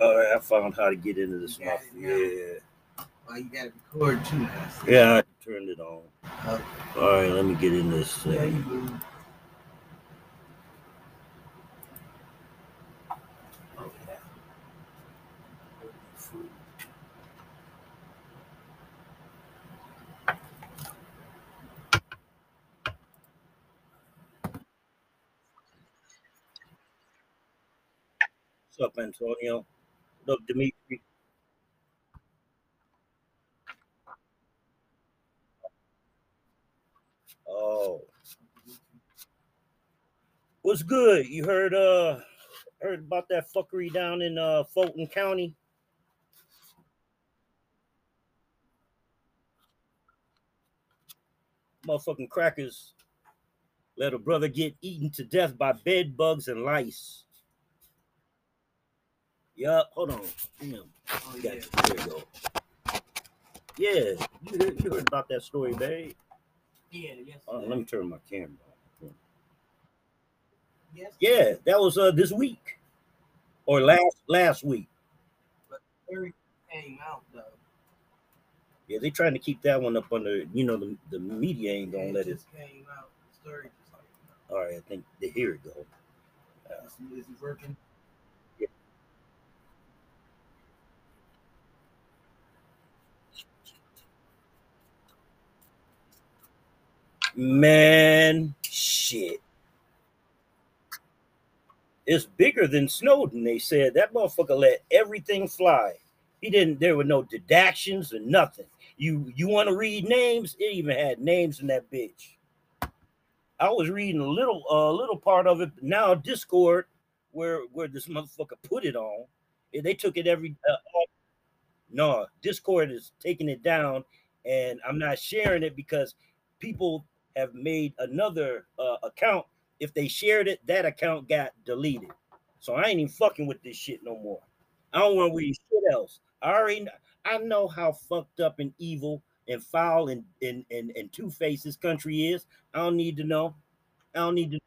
Right, I found how to get into this. You got motherfucker. it Yeah, Well, you gotta record too. now. yeah, I turned it on. Okay. All right, let me get in this. Thing. What's up, Antonio? Up, Dimitri? Oh, what's good? You heard uh heard about that fuckery down in uh Fulton County? Motherfucking crackers let a brother get eaten to death by bed bugs and lice. Yup, hold on. Damn. Oh, Got yeah. you. There you go. Yeah, you heard, you heard about that story, babe. Yeah, yes. Oh, let me turn my camera on. Yes. Yeah, that was uh this week or last last week. But Everything came out though. Yeah, they're trying to keep that one up under. You know, the, the media ain't gonna Yeah, let it. came out. The story just like All right, I think the, here it go. Uh, is, is he working? Man, shit. It's bigger than Snowden. They said that motherfucker let everything fly. He didn't. There were no deductions or nothing. You you want to read names? It even had names in that bitch. I was reading a little a little part of it. Now Discord, where where this motherfucker put it on, they took it every. Uh, no, Discord is taking it down, and I'm not sharing it because people have made another uh, account. If they shared it, that account got deleted. So I ain't even fucking with this shit no more. I don't want to read shit else. I already kn- I know how fucked up and evil and foul and and and, and two faced this country is. I don't need to know. I don't need to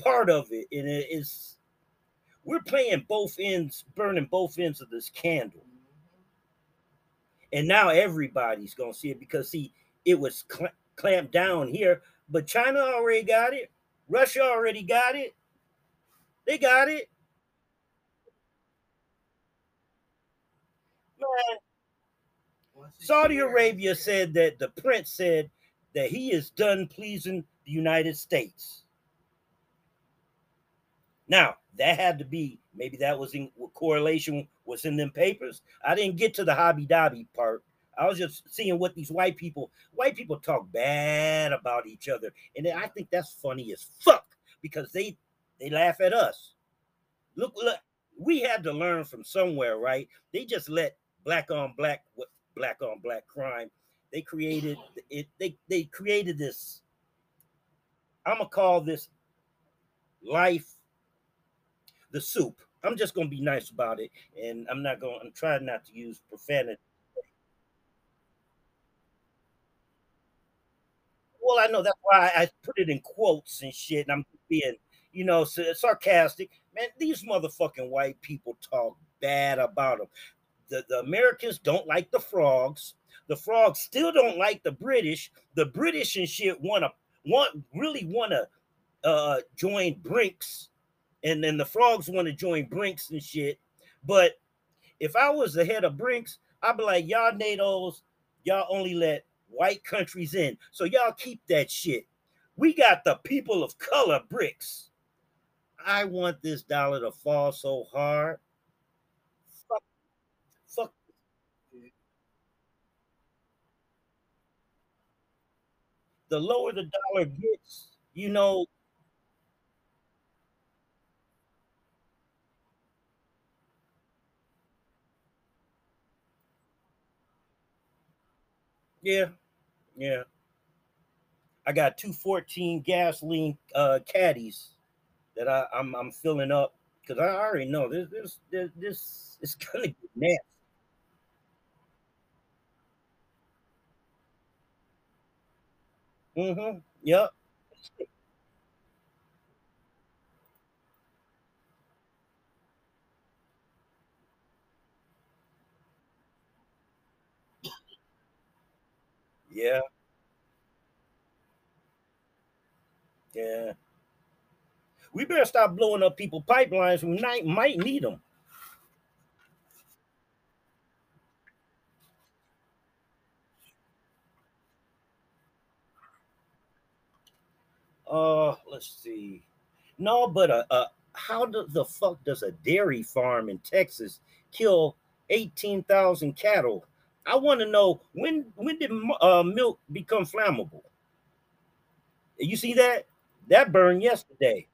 part of it, and it is we're playing both ends, burning both ends of this candle. And now everybody's gonna see it because see it was cl- clamped down here but china already got it. Russia already got it. They got it. Man. Saudi arabia said that the prince said that he is done pleasing the united states. Now that had to be maybe that was in correlation was in them papers i didn't get to the hobby dobby part I was just seeing what these white people, white people talk bad about each other, and I think that's funny as fuck because they they laugh at us. Look, look, we had to learn from somewhere, right? They just let black on black, what black on black crime. They created it. They they created this. I'm gonna call this life the soup. I'm just gonna be nice about it, and I'm not gonna. I'm trying not to use profanity. Well, I know that's why I put it in quotes and shit. And I'm being, you know, sarcastic. Man, these motherfucking white people talk bad about them. The, the Americans don't like the frogs. The frogs still don't like the British. The British and shit want to want really want to uh join BRICS, and then the frogs want to join BRICS and shit. But if I was the head of BRICS, I'd be like, y'all NATO's, y'all only let white countries in. So y'all keep that shit. We got the people of color BRICS. I want this dollar to fall so hard. Fuck, fuck. The lower the dollar gets, you know, yeah, yeah. I got two 14 gasoline uh caddies that I, I'm I'm filling up because I already know this this this, this is gonna get nasty. Mm-hmm. Yep. Yeah, yeah. We better stop blowing up people pipelines who might might need them. Uh, let's see. No, but uh, uh how do, the fuck does a dairy farm in Texas kill 18,000 cattle? I want to know when when did uh, milk become flammable? You see that? That burned yesterday.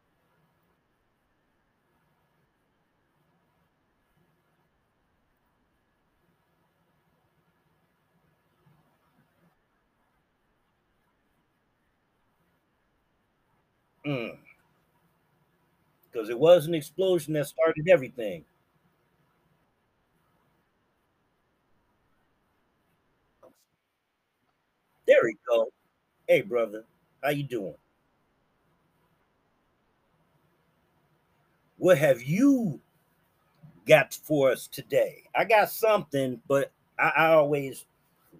Because mm. it was an explosion that started everything. There we go. Hey, brother, how you doing? What have you got for us today? I got something, but I, I always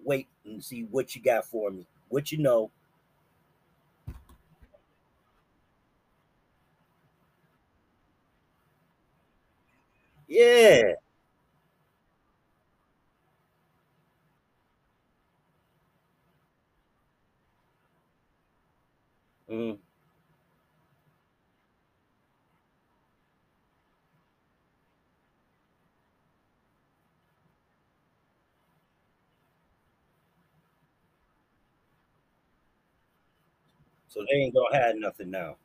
wait and see what you got for me. What you know. Yeah. Mm. So they ain't gonna have nothing now.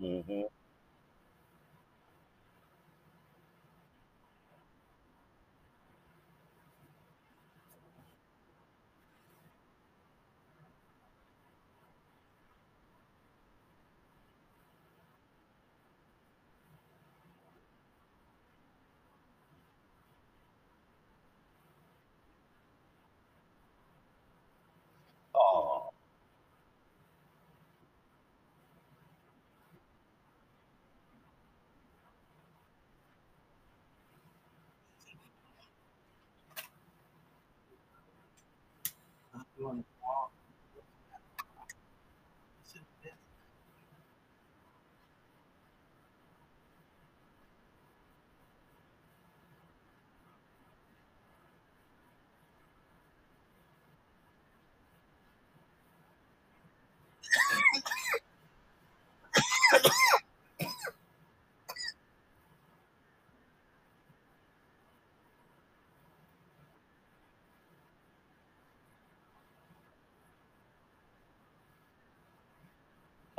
Mm-hmm. doing all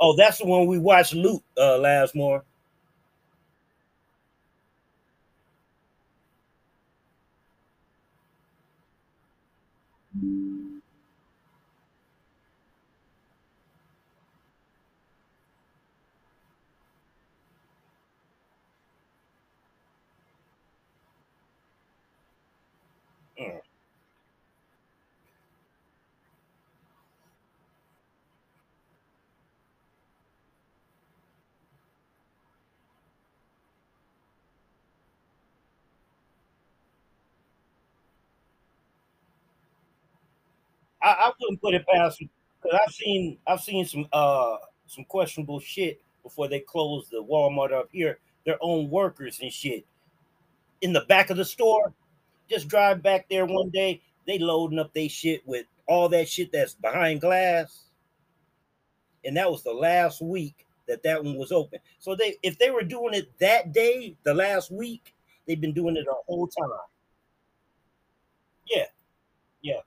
Oh, that's the one we watched Luke uh last more. Mm. I, I wouldn't put it past because I've seen I've seen some uh some questionable shit before they closed the Walmart up here. Their own workers and shit in the back of the store. Just drive back there one day. They loading up they shit with all that shit that's behind glass, and that was the last week that that one was open. So they if they were doing it that day, the last week, they've been doing it the whole time. Yeah, yeah.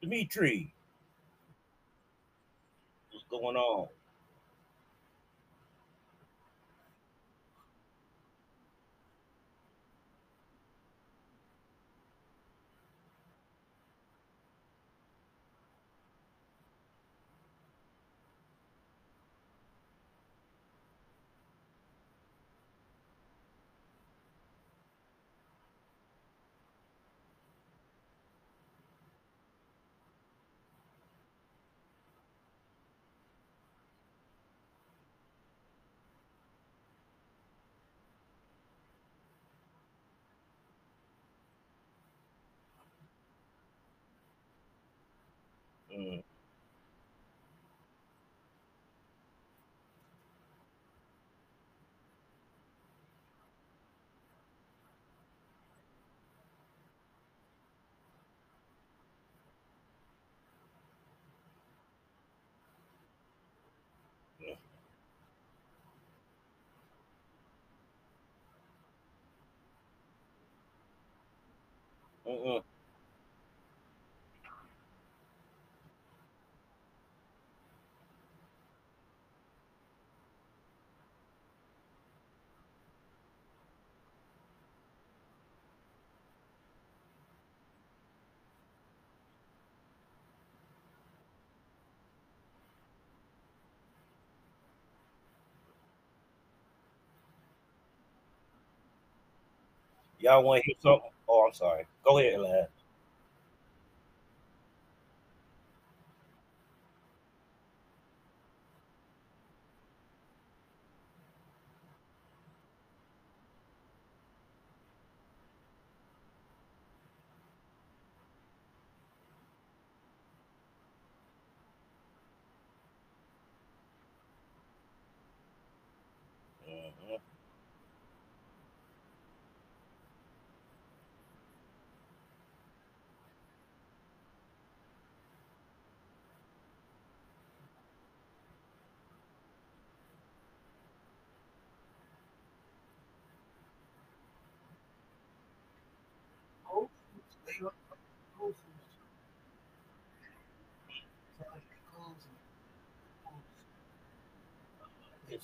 Dimitri, what's going on? Mm, mm, mm, Y'all want to hear something? Oh, I'm sorry. Go ahead, lad.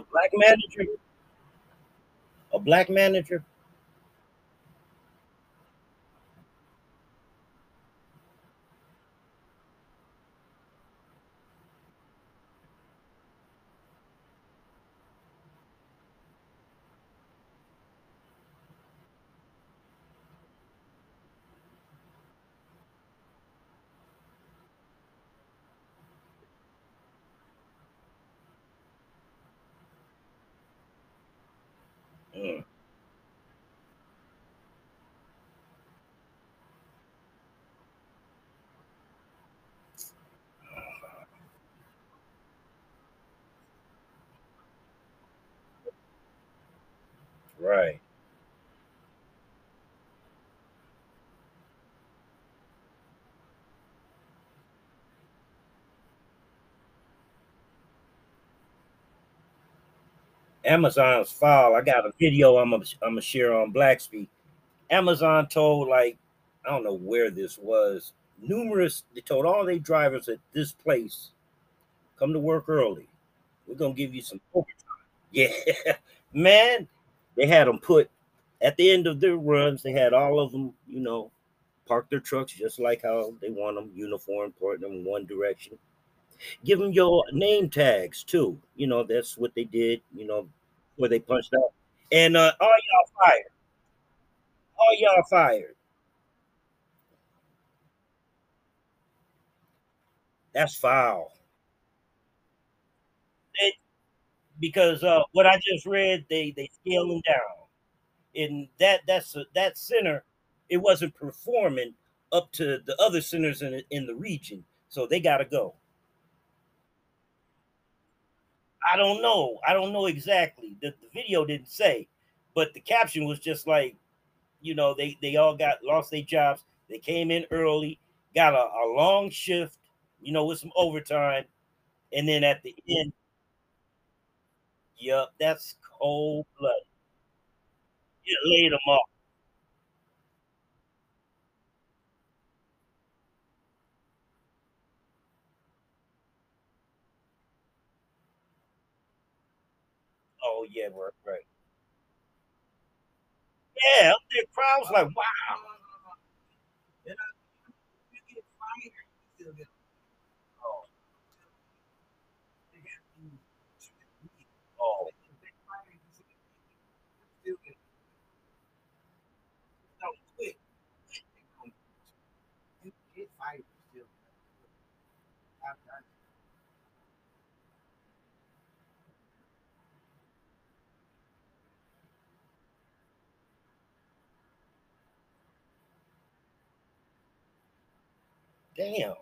black manager. A black manager. Mm, right. Amazon's foul. I got a video I'm gonna I'm gonna share on Blackspeak. Amazon told like I don't know where this was. Numerous they told all their drivers at this place, come to work early. We're gonna give you some overtime. Yeah, man. They had them put at the end of their runs. They had all of them, you know, park their trucks just like how they want them, uniform, point them in one direction. Give them your name tags too. You know, that's what they did. You know, where they punched out. And uh, all y'all fired. All y'all fired. That's foul. They, because uh, what I just read, they they scaled them down, and that that's a, that center, it wasn't performing up to the other centers in in the region, so they got to go. I don't know. I don't know exactly. The, the video didn't say, but the caption was just like, you know, they they all got lost their jobs. They came in early, got a, a long shift, you know, with some overtime, and then at the end, yep, that's cold blood. You laid them off. Oh yeah, right, right. Yeah, up there, crowds like, wow. You get fired, you still get Oh, they have to oh, they fire you, still get no quit. They gonna- You get fired, you still get after damn.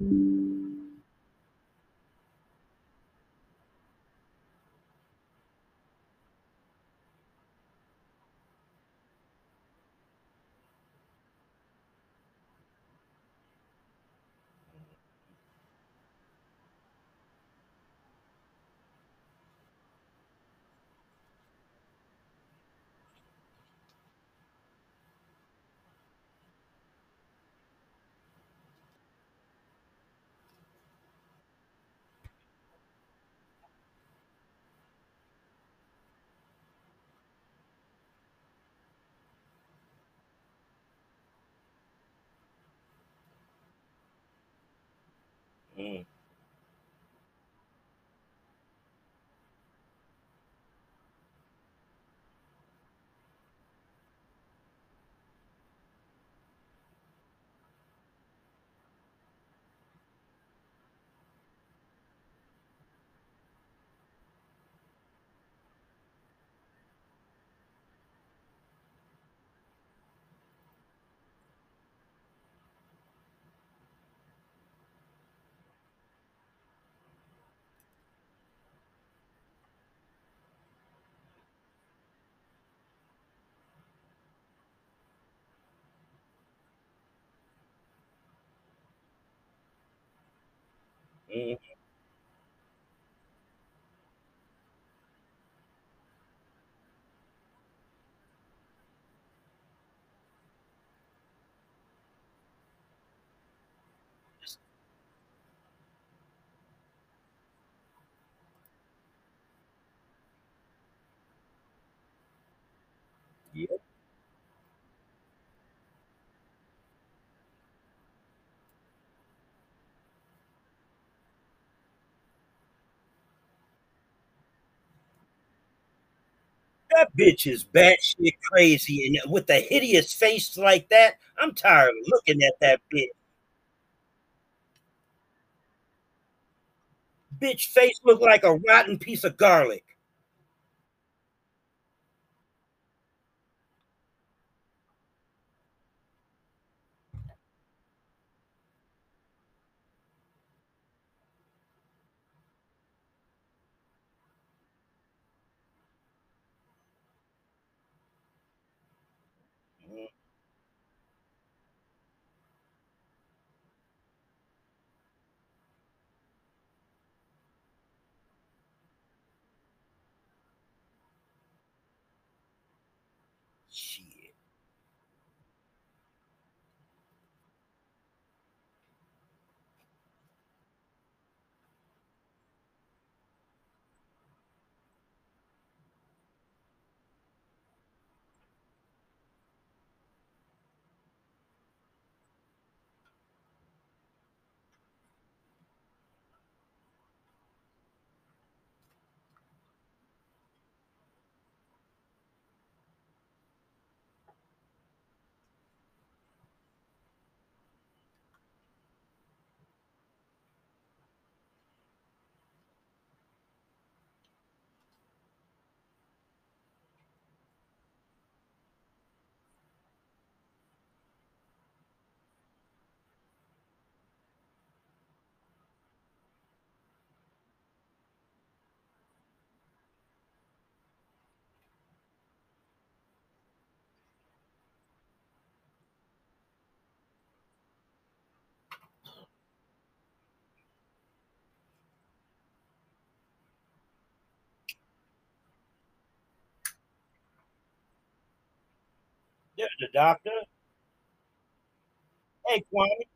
Mm, mm, Yep. That bitch is batshit crazy, and with a hideous face like that, I'm tired of looking at that bitch. Bitch face look like a rotten piece of garlic. There's the doctor. Hey, Kwame.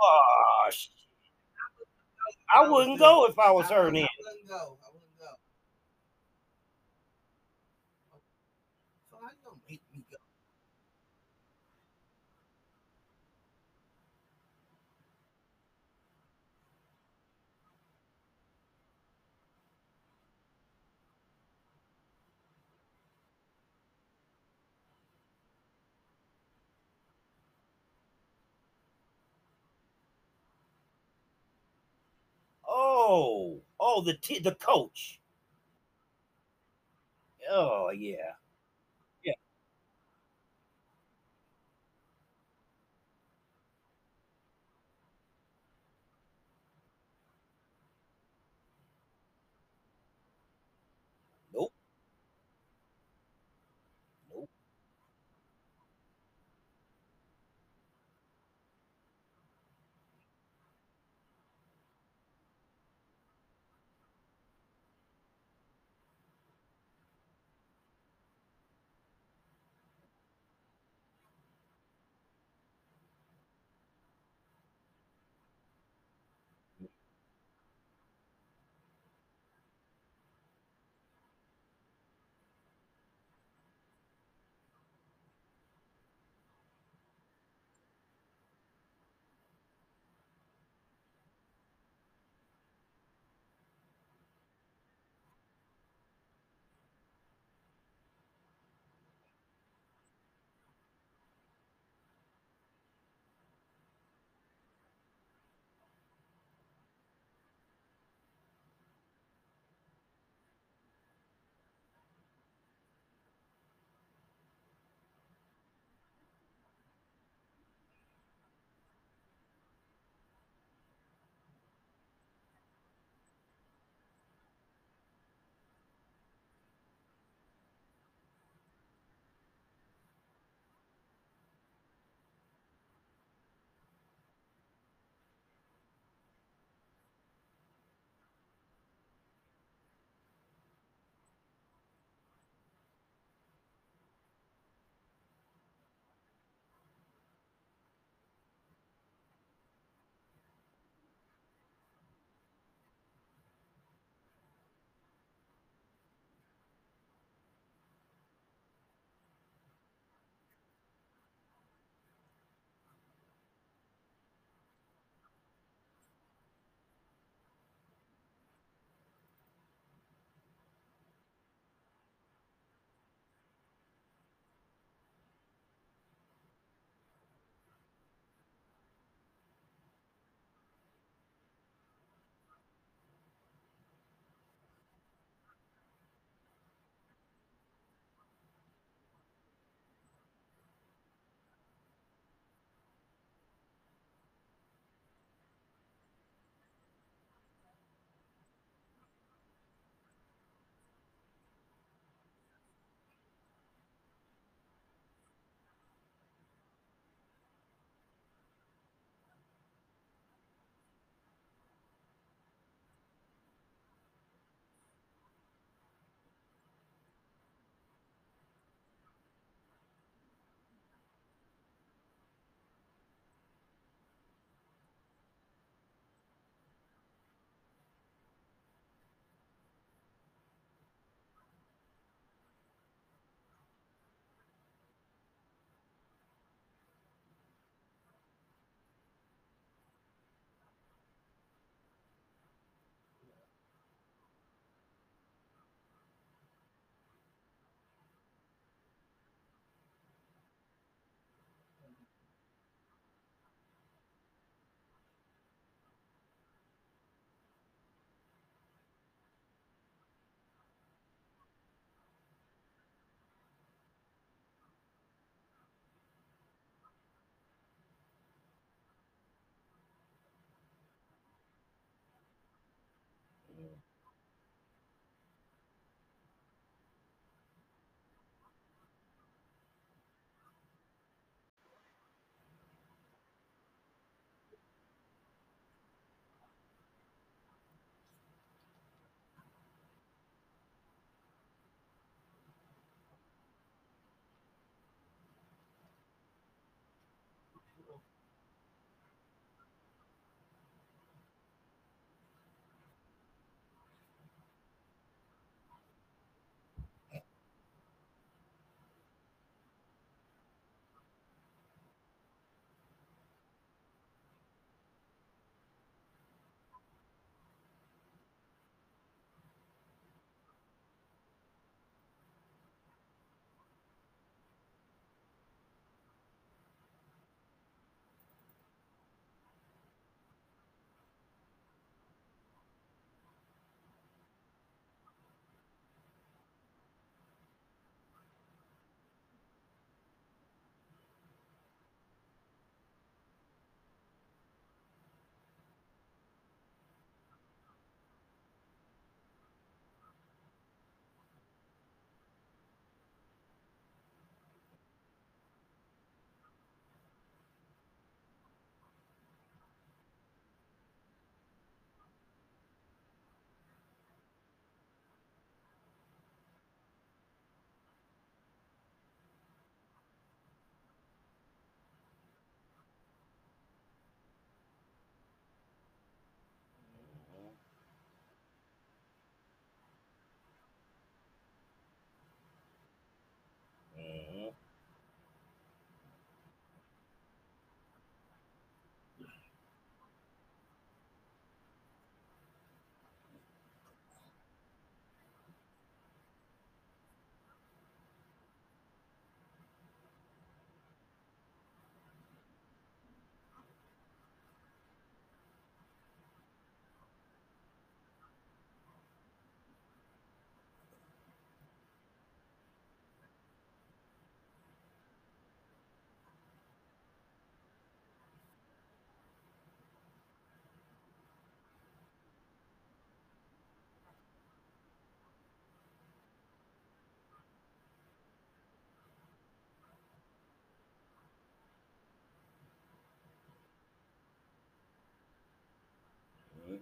Oh, sh- I wouldn't go if I was her then. I wouldn't go. Oh, oh, the t- the coach. Oh yeah.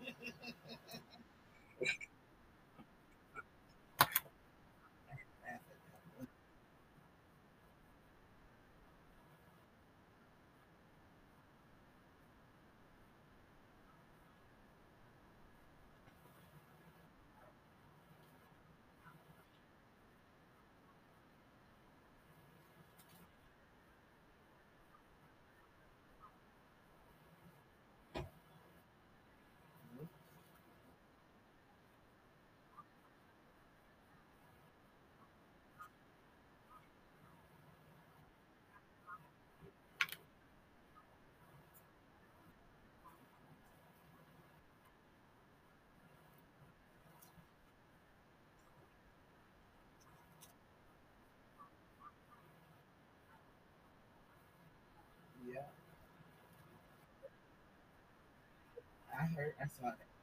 Yeah. I heard. I saw that.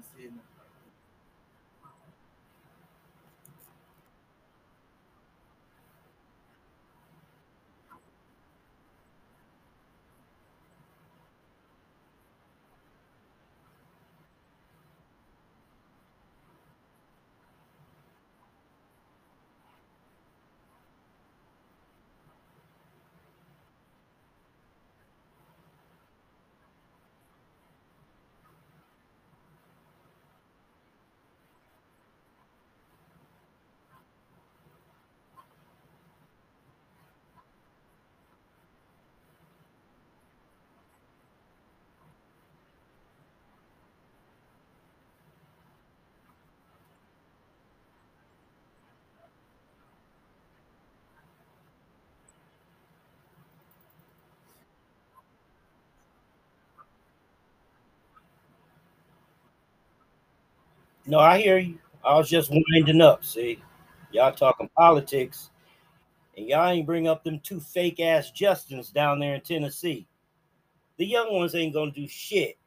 And No, I hear you. I was just winding up. See, y'all talking politics, and y'all ain't bring up them two fake ass Justins down there in Tennessee. The young ones ain't gonna do shit.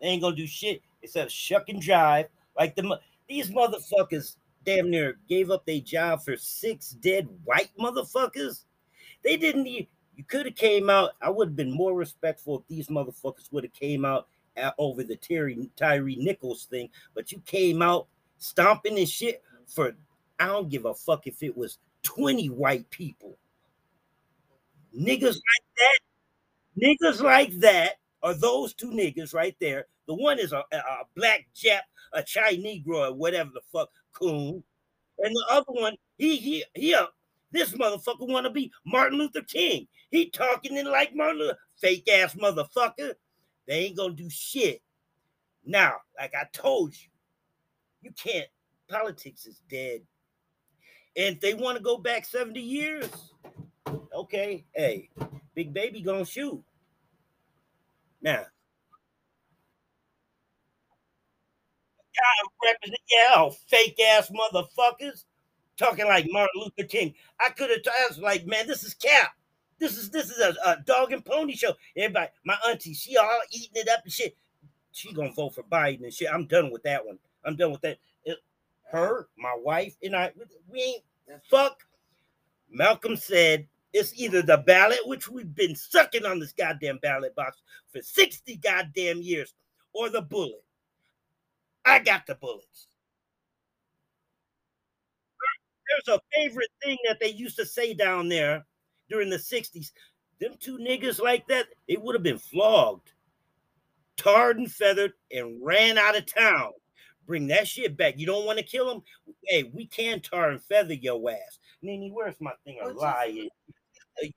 They ain't gonna do shit except shuck and jive. Like the these motherfuckers damn near gave up their job for six dead white motherfuckers. They didn't even. You could have came out. I would have been more respectful if these motherfuckers would have came out over the Terry Tyree Nichols thing, but you came out stomping and shit for. I don't give a fuck if it was twenty white people. Niggas like that, niggas like that are those two niggas right there. The one is a, a, black Jap, a Chinese Negro, or whatever the fuck, coon. And the other one, he he he this motherfucker want to be Martin Luther King. He talking in like Martin Luther, fake ass motherfucker. They ain't gonna do shit. Now, like I told you, you can't. Politics is dead. And if they want to go back 70 years, okay, hey, Big Baby gonna shoot. Now, represent yeah, fake ass motherfuckers talking like Martin Luther King. I could have I was like, man, this is cap. This is this is a, a dog and pony show. Everybody, my auntie, she all eating it up and shit. She gonna vote for Biden and shit. I'm done with that one. I'm done with that. It, her, my wife, and I, we ain't fuck. Malcolm said it's either the ballot, which we've been sucking on this goddamn ballot box for 60 goddamn years, or the bullet. I got the bullets. There's a favorite thing that they used to say down there during the 60s. Them two niggas like that, they would have been flogged, tarred and feathered, and ran out of town. Bring that shit back. You don't want to kill them? Hey, we can tar and feather your ass. Nini, where's my thing of lying? Uh, yeah,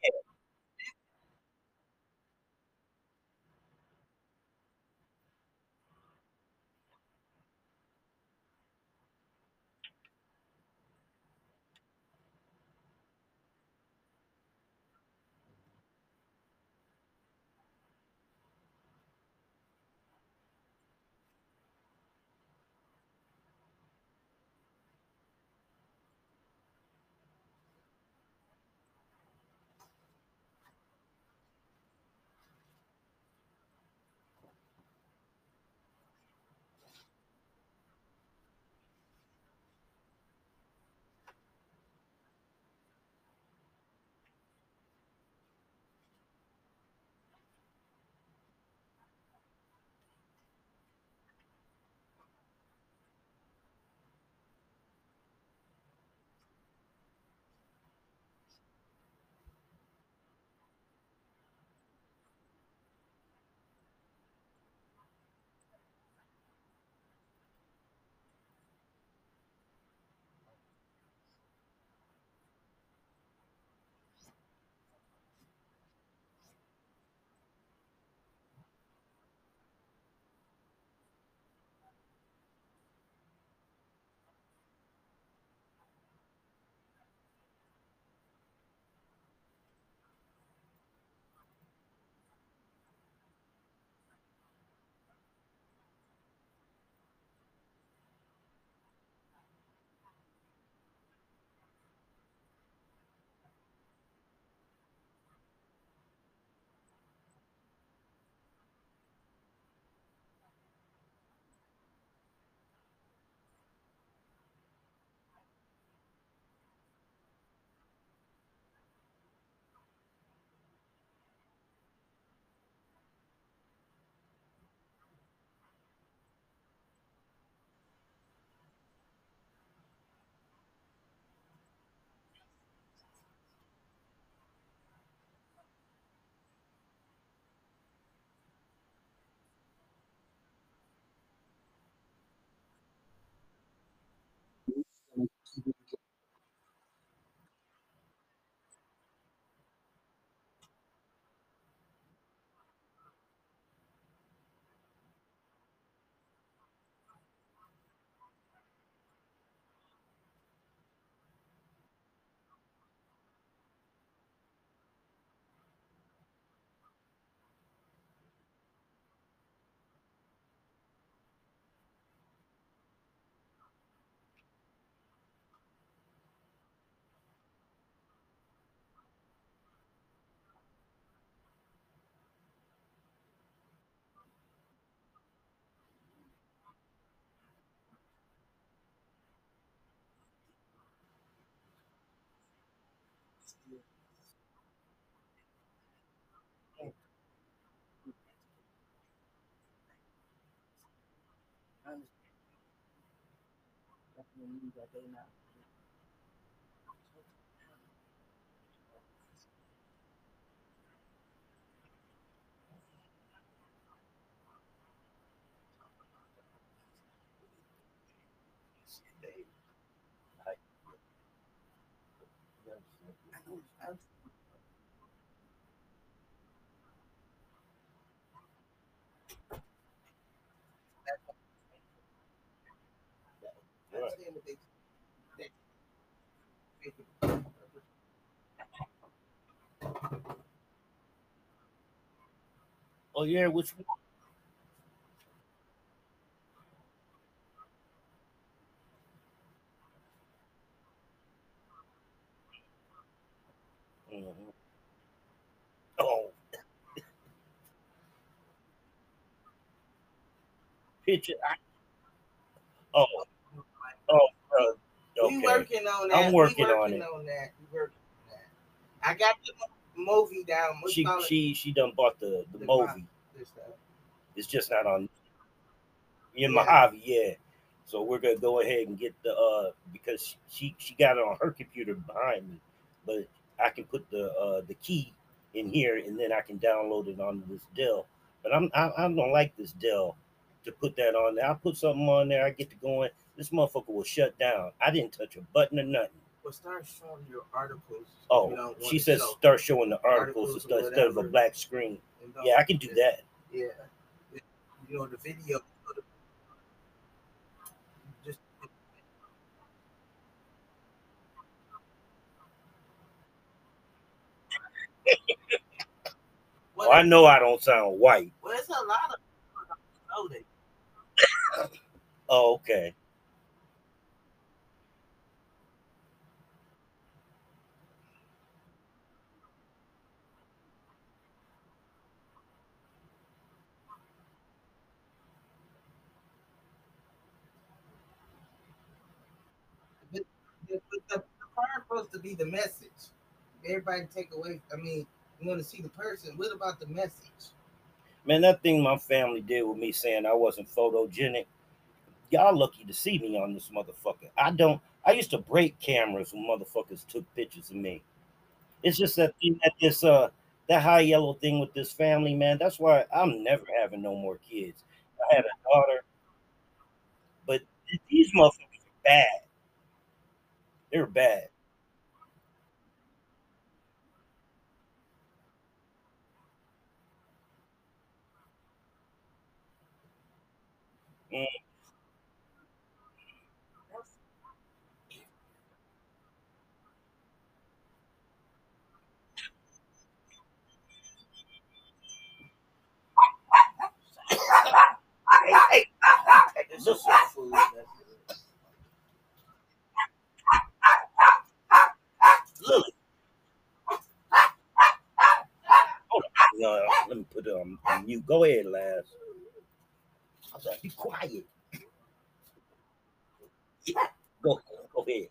do I understand know, I understand. I Right. understand what they. they- Oh yeah, which one? Mhm. Oh, picture. I, oh, oh, bro. We Okay. working on that. I'm working on working it. on that. We working on that. I got the movie down. What She she she done bought the the The movie. Stuff. It's just not on. In Yeah. Mojave, yeah. So we're gonna go ahead and get the uh because she she got it on her computer behind me, but I can put the uh the key in here and then I can download it onto this Dell. But I'm I, I don't like this Dell to put that on there. I put something on there, I get to going. This motherfucker will shut down. I didn't touch a button or nothing. Well, start showing your articles. Oh, you she says show. start showing the articles, Articles instead, instead of a black screen. Yeah, I can do that. Yeah. You know the video. Just Oh, I know I don't sound white. Well, it's a lot of people know that. Oh, okay. But the, the supposed to be the message. Everybody take away. I mean, you want to see the person. What about the message? Man, that thing my family did with me saying I wasn't photogenic. Y'all lucky to see me on this motherfucker. I don't. I used to break cameras when motherfuckers took pictures of me. It's just that thing that this uh that high yellow thing with this family, man. That's why I'm never having no more kids. I had a daughter, but these motherfuckers are bad. They're bad. Mm. It's just some food. That's it. Lily. No, let me put it on, on mute. Go ahead, Laz. I said, be quiet. Yeah, Go, go ahead.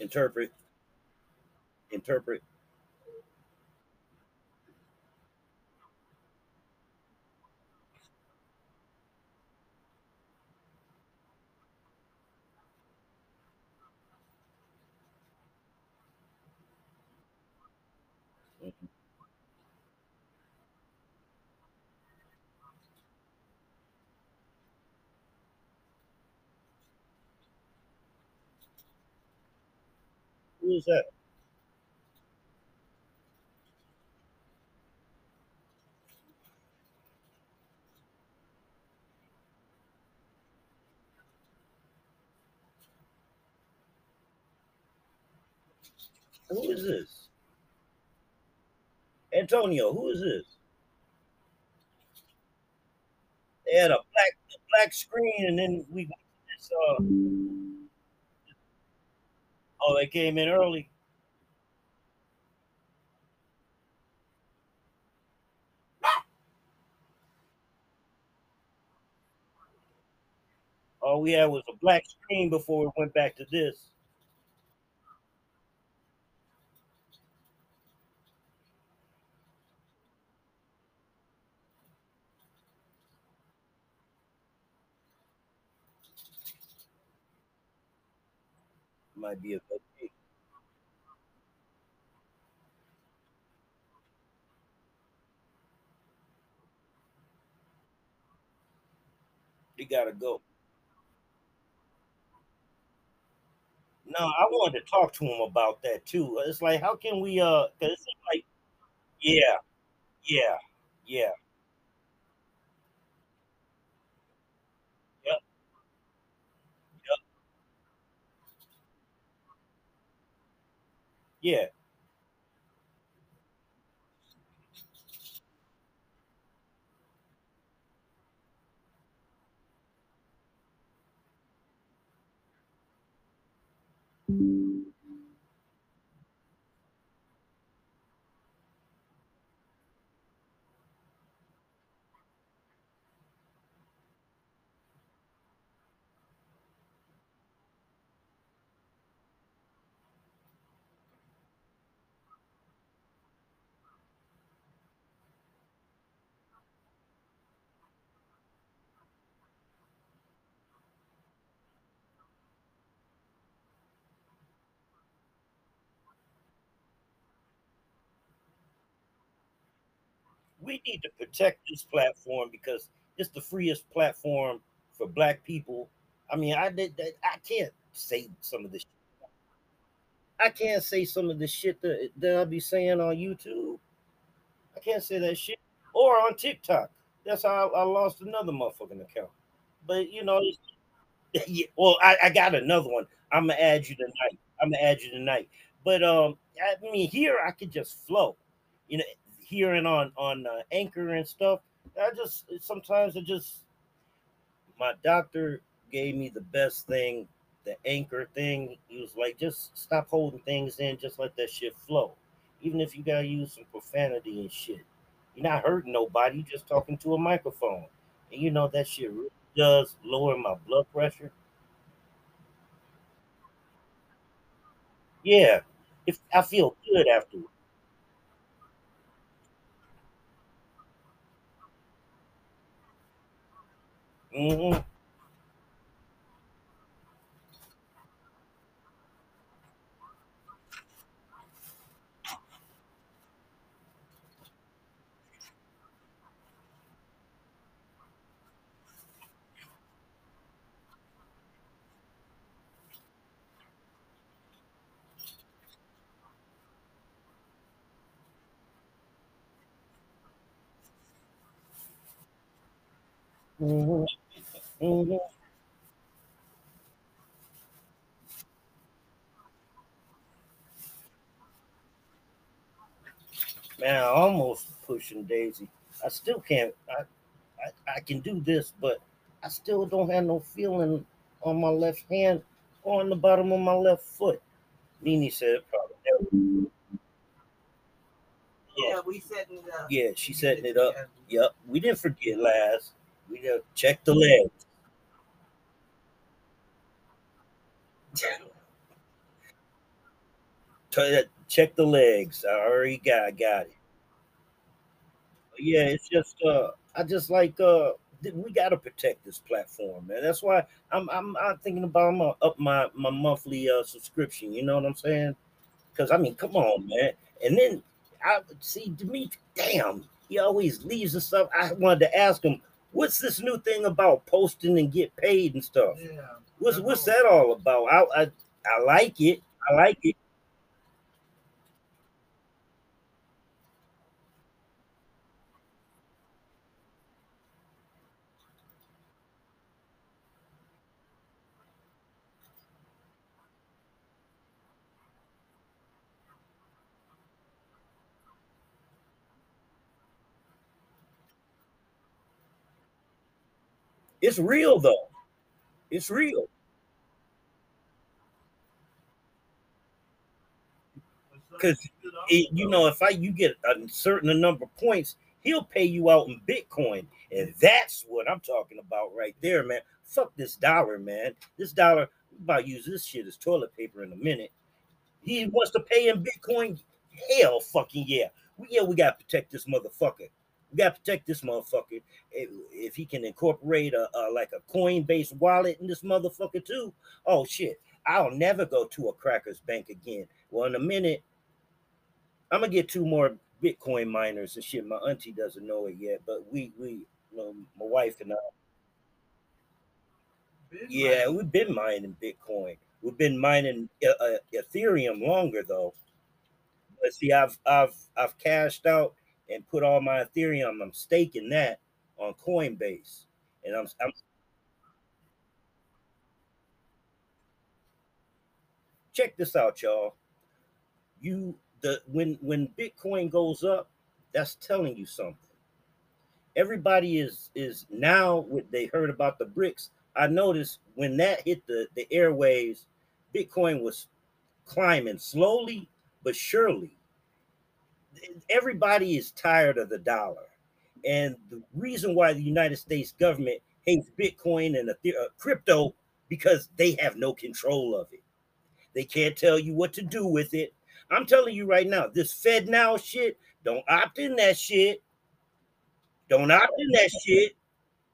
Interpret interpret? Who is that? Who is this? Antonio, who is this? They had a black a black screen, and then we this, uh, oh, they came in early. All we had was a black screen before we went back to this. Might be a good thing. They gotta go. No, I wanted to talk to him about that too. It's like, how can we? Uh, 'cause it seems like, yeah, yeah, yeah, yep, yep, yeah. We need to protect this platform because it's the freest platform for Black people. I mean, I did. I can't say some of this. I can't say some of the shit that, that I'll be saying on YouTube. I can't say that shit or on TikTok. That's how I, I lost another motherfucking account. But you know, yeah, well, I, I got another one. I'm gonna add you tonight. I'm gonna add you tonight. But um, I mean, here I could just flow. You know, hearing on on uh, Anchor and stuff. I just sometimes I just my doctor gave me the best thing, the Anchor thing. He was like, just stop holding things in, just let that shit flow. Even if you gotta use some profanity and shit, you're not hurting nobody. You're just talking to a microphone, and you know that shit really does lower my blood pressure. Yeah, if I feel good afterwards. Hmm hmm hmm Man, I almost pushing Daisy. I still can't. I, I I can do this, but I still don't have no feeling on my left hand or on the bottom of my left foot. Nene said probably. Yeah, Yeah, we setting it up. yeah, she's setting it up. Yep, we didn't forget last. We just check the legs. Check the legs. I already got got it. Yeah, it's just uh, I just like uh, we gotta protect this platform, man. That's why I'm I'm, I'm thinking about I'm up my my monthly uh subscription. You know what I'm saying? Because I mean, come on, man. And then I see Dimitri. Damn, he always leaves and stuff. I wanted to ask him, what's this new thing about posting and get paid and stuff? Yeah. What's what's that all about? I I, I like it. I like it. It's real though. It's real. Because you know, if I you get a certain number of points, he'll pay you out in Bitcoin, and that's what I'm talking about right there, man. Fuck this dollar, man. This dollar, about to use this shit as toilet paper in a minute. He wants to pay in Bitcoin. Hell, fucking yeah. We, yeah, we gotta protect this motherfucker. We gotta protect this motherfucker. If, if he can incorporate a, a like a coin-based wallet in this motherfucker too. Oh shit, I'll never go to a crackers bank again. Well, in a minute, I'm gonna get two more Bitcoin miners and shit. My auntie doesn't know it yet, but we we you know, my wife and I. Yeah, we've been mining Bitcoin. We've been mining uh, uh, Ethereum longer though. But see, I've I've I've cashed out and put all my Ethereum. I'm staking that on Coinbase, and I'm I'm check this out, y'all. You the when when Bitcoin goes up, that's telling you something. Everybody is is now what they heard about the BRICS. I noticed when that hit the the airwaves, Bitcoin was climbing slowly but surely. Everybody is tired of the dollar. And the reason why the United States government hates Bitcoin and the, uh, crypto because they have no control of it. They can't tell you what to do with it. I'm telling you right now, this FedNow shit, don't opt in that shit. Don't opt in that shit.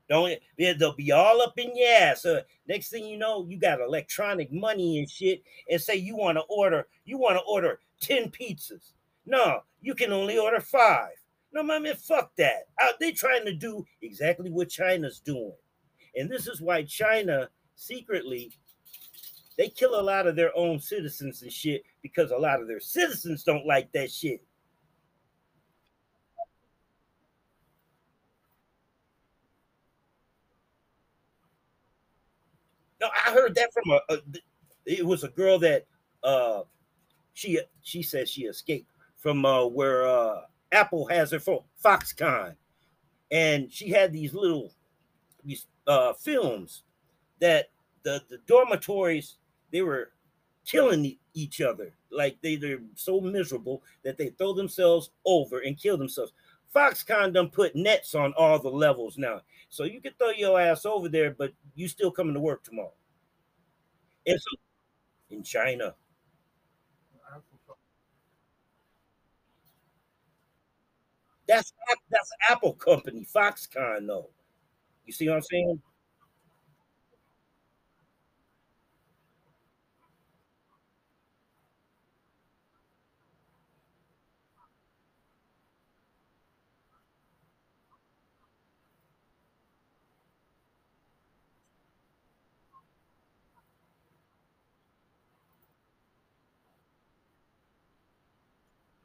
Don't they'll be all up in your ass. Uh, next thing you know, you got electronic money and shit, and say you want to order, you want to order 10 pizzas. No, you can only order five. No, man, fuck that. Uh, they trying to do exactly what China's doing. And this is why China secretly they kill a lot of their own citizens and shit because a lot of their citizens don't like that shit. No, I heard that from a, a it was a girl that uh she she said she escaped from uh where uh Apple has her for Foxconn. And she had these little these uh films that the the dormitories they were killing each other. Like they, they're so miserable that they throw themselves over and kill themselves. Foxconn done put nets on all the levels now. So you can throw your ass over there, but you still coming to work tomorrow. And so in China. That's that's Apple company, Foxconn, though. You see what I'm saying?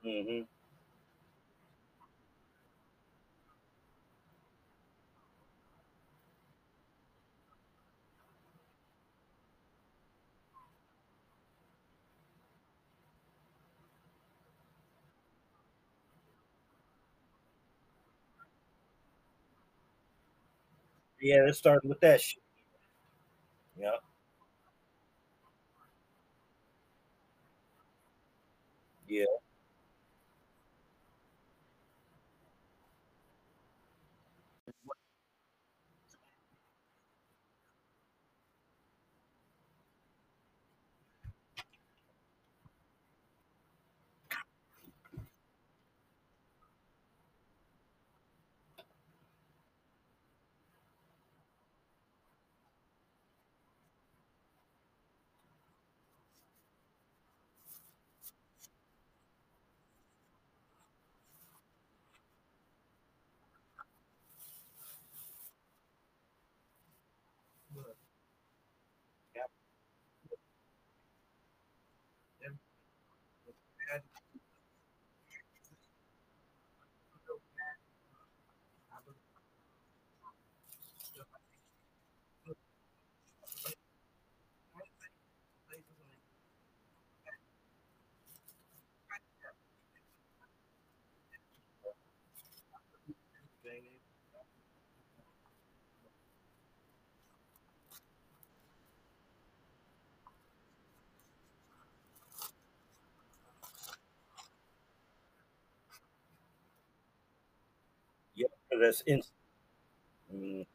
Mm-hmm. Yeah, it started with that shit. Yeah. Yeah. and that's in. Mm,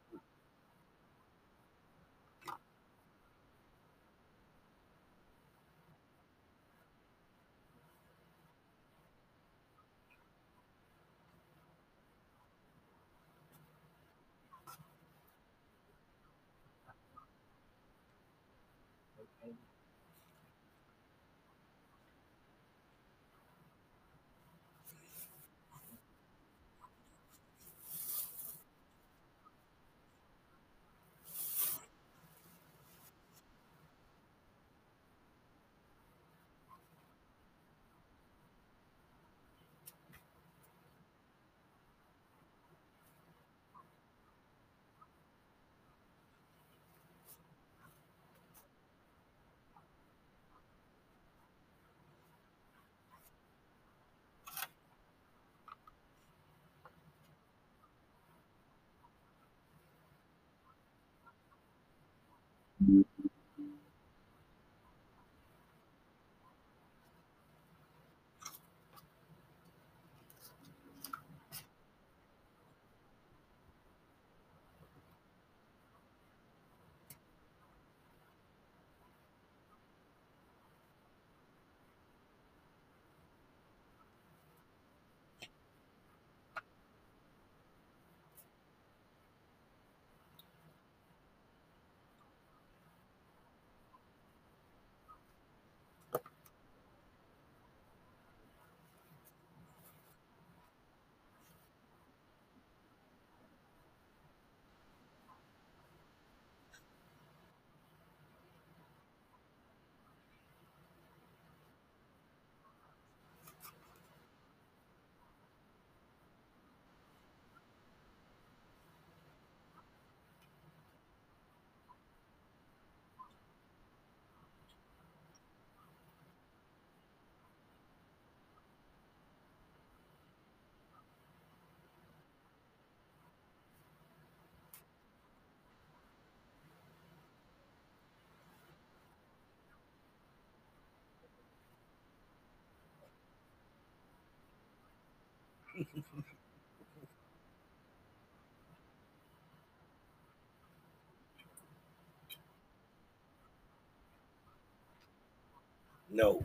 no,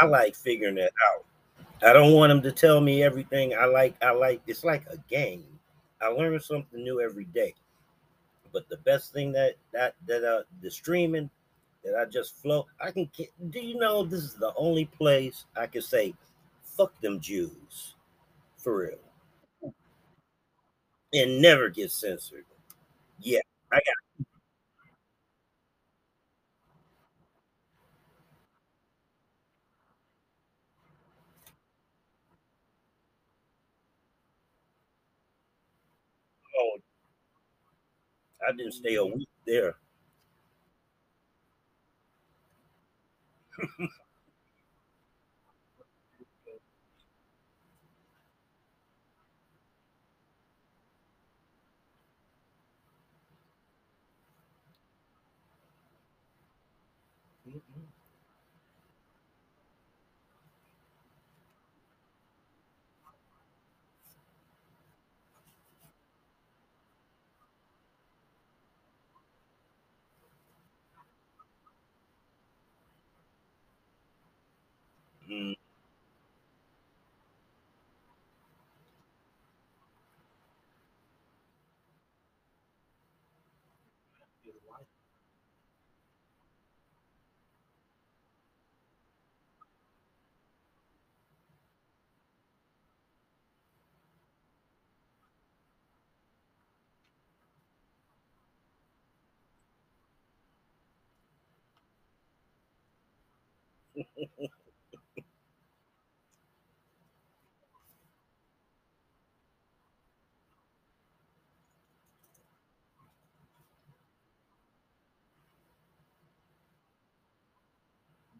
I like figuring that out. I don't want them to tell me everything. I like. I like. It's like a game. I learn something new every day. But the best thing that that that uh the streaming that I just flow. I can. Do you know this is the only place I can say, "Fuck them Jews," for real, and never get censored. Yeah, I got. Oh, I didn't stay a week there. Mhm. Mm,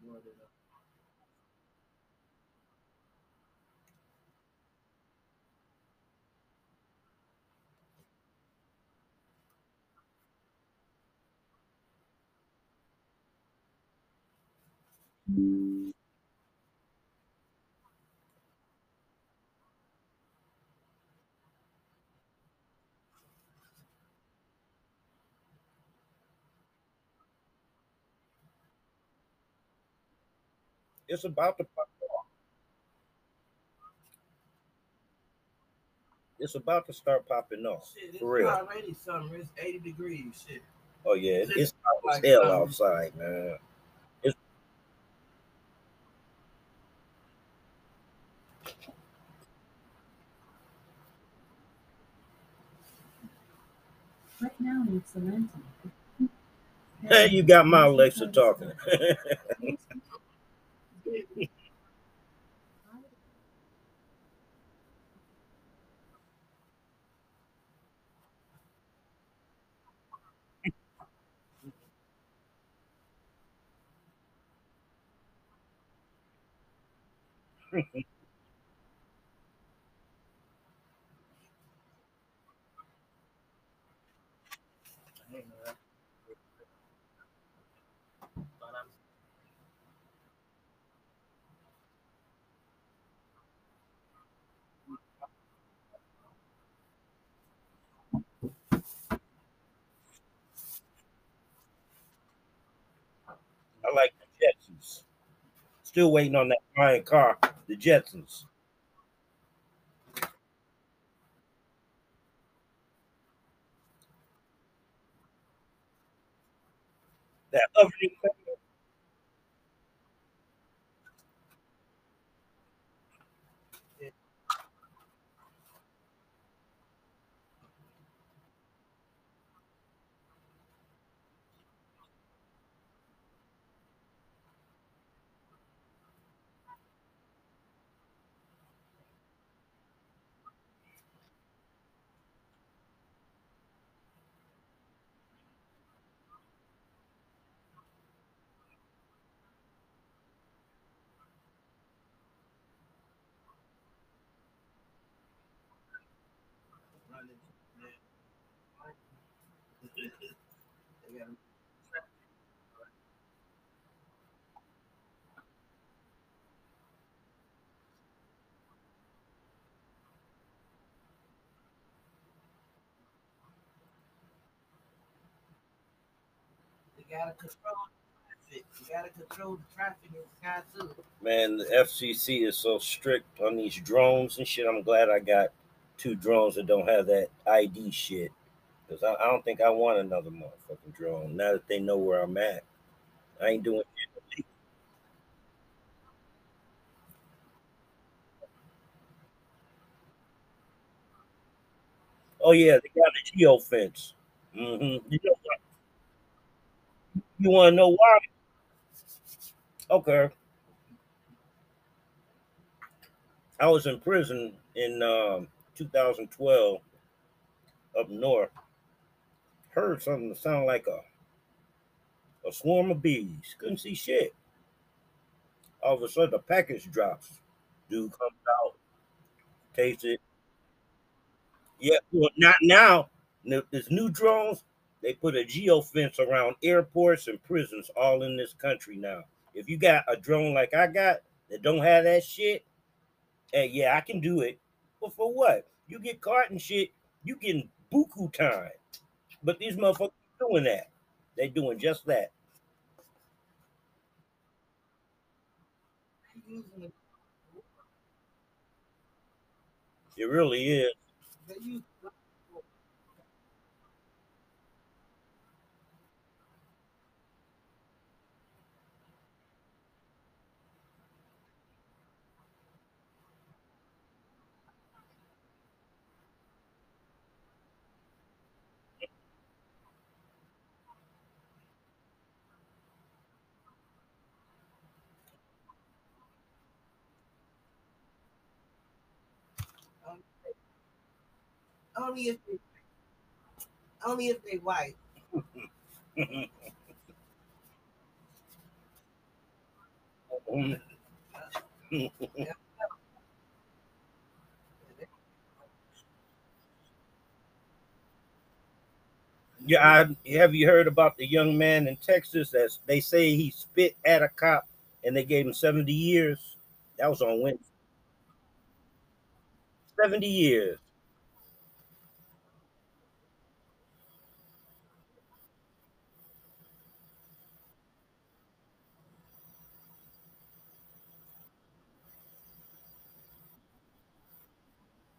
Brother. It's about to pop off. It's about to start popping off. Shit, for real. Already summer. It's 80 degrees. Shit. Oh yeah, it's, it's, like hell outside, man. Right now needs. Hey, you got my Alexa talking. I like the Jetsons. Still waiting on that flying car, the Jetsons. That hovering gotta control traffic. You gotta control the traffic in the. Man, the FCC is so strict on these drones and shit. I'm glad I got two drones that don't have that ID shit. Because I, I don't think I want another motherfucking drone now that they know where I'm at. I ain't doing. Oh, yeah, they got a geo fence. hmm You know? You want to know why? Okay. I was in prison in um, 2012 up north. Heard something that sounded like a a swarm of bees. Couldn't see shit. All of a sudden, a package drops. Dude comes out, takes it. Yeah, well, not now. There's new drones. They put a geo fence around airports and prisons all in this country now. If you got a drone like I got that don't have that shit, hey, yeah, I can do it. But for what? You get caught and shit, you getting buku time. But these motherfuckers doing that. They doing just that. It really is. Only if they only if they white. Yeah, I, have you heard about the young man in Texas that they say he spit at a cop and they gave him 70 years? That was on Wednesday. 70 years.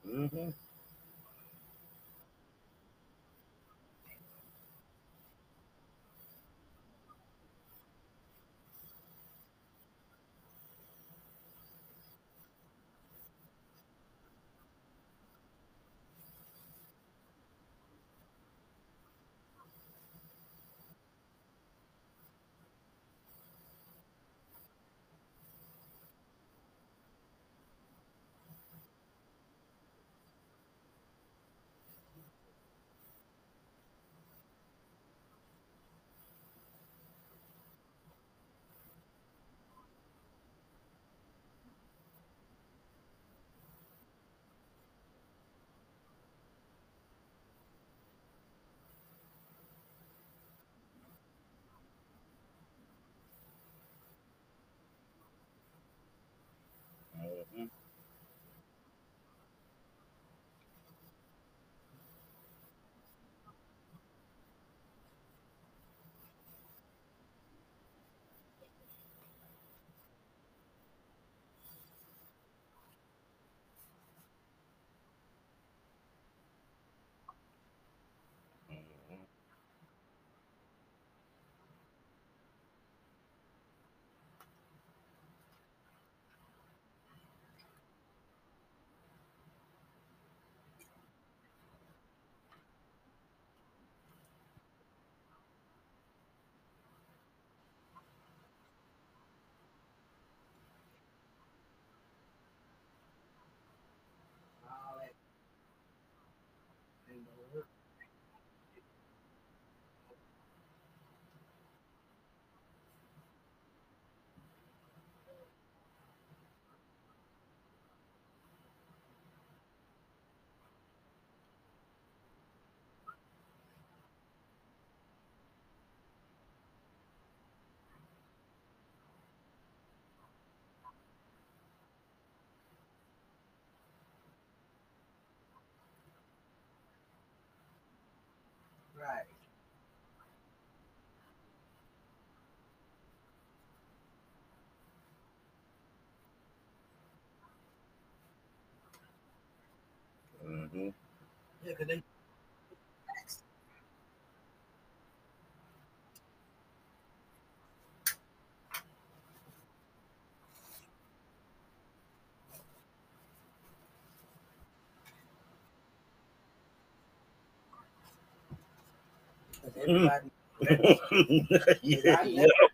Hmm Mm. Yeah, because they everybody yeah, I yeah. never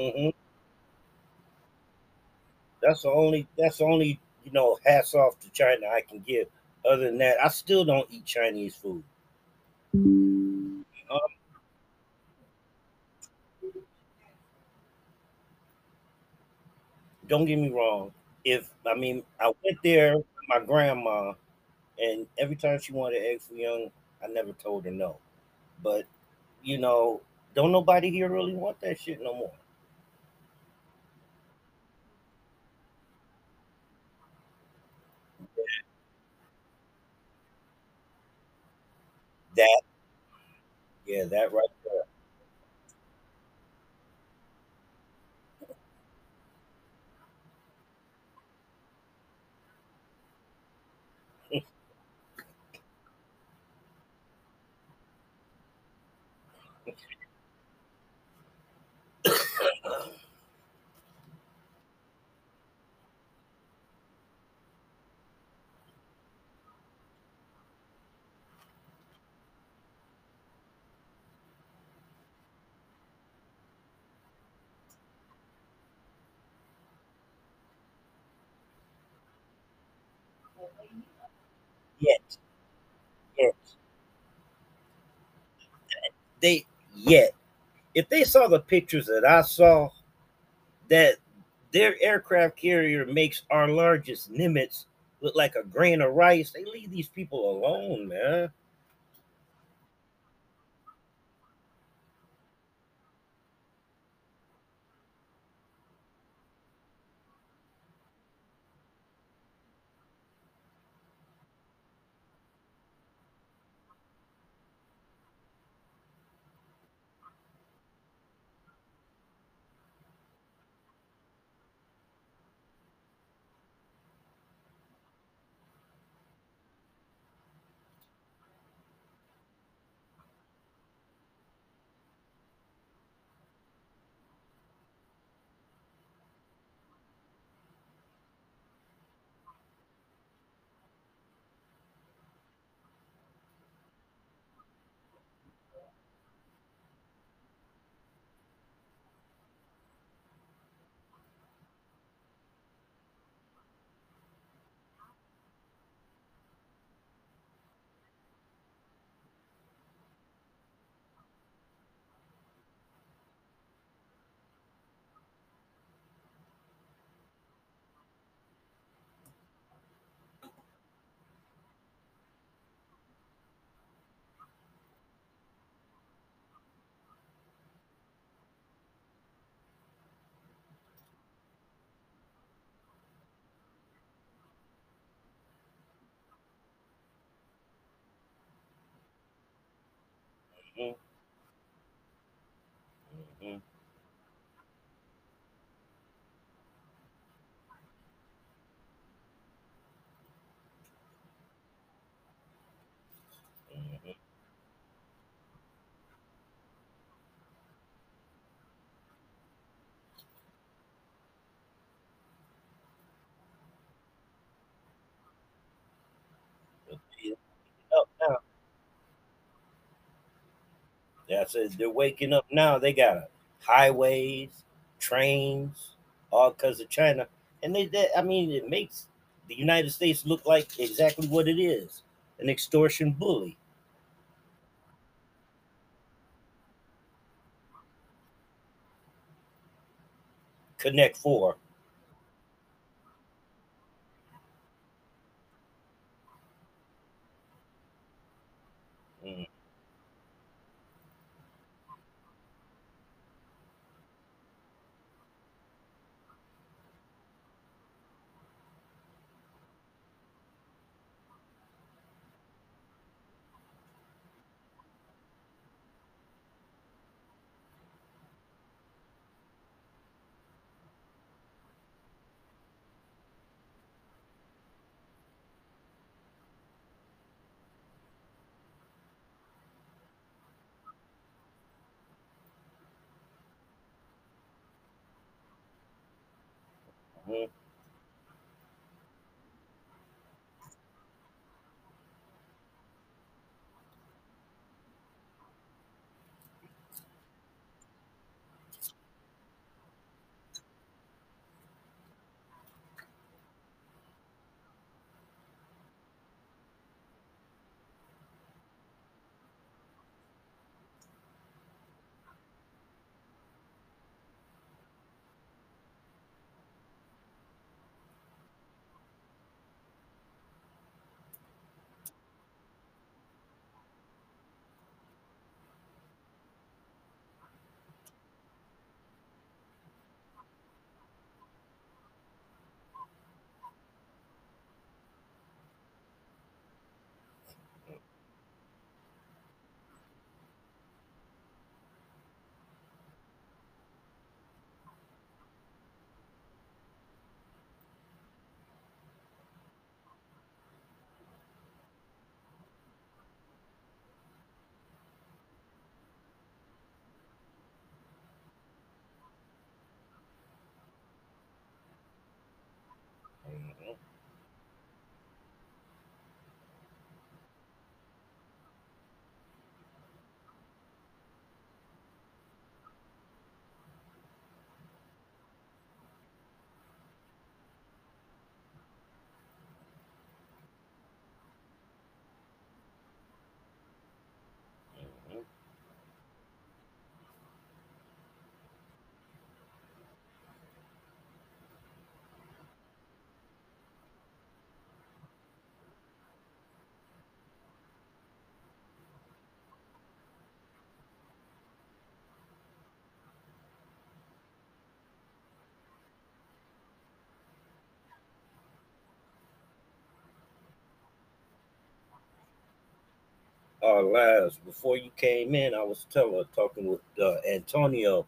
hmm That's the only. That's the only. You know, hats off to China I can give. Other than that, I still don't eat Chinese food. Um, don't get me wrong. If I mean, I went there with my grandma, and every time she wanted egg foo young, I never told her no. But you know, don't nobody here really want that shit no more. That, yeah, that right there. they yet if they saw the pictures that I saw, that their aircraft carrier makes our largest Nimitz look like a grain of rice. They leave these people alone, man. Up now. Yeah, said they're waking up now. They got highways, trains, all because of China, and they, they. I mean, it makes the United States look like exactly what it is—an extortion bully. Connect Four. Our lives. Before you came in, I was telling talking with uh, Antonio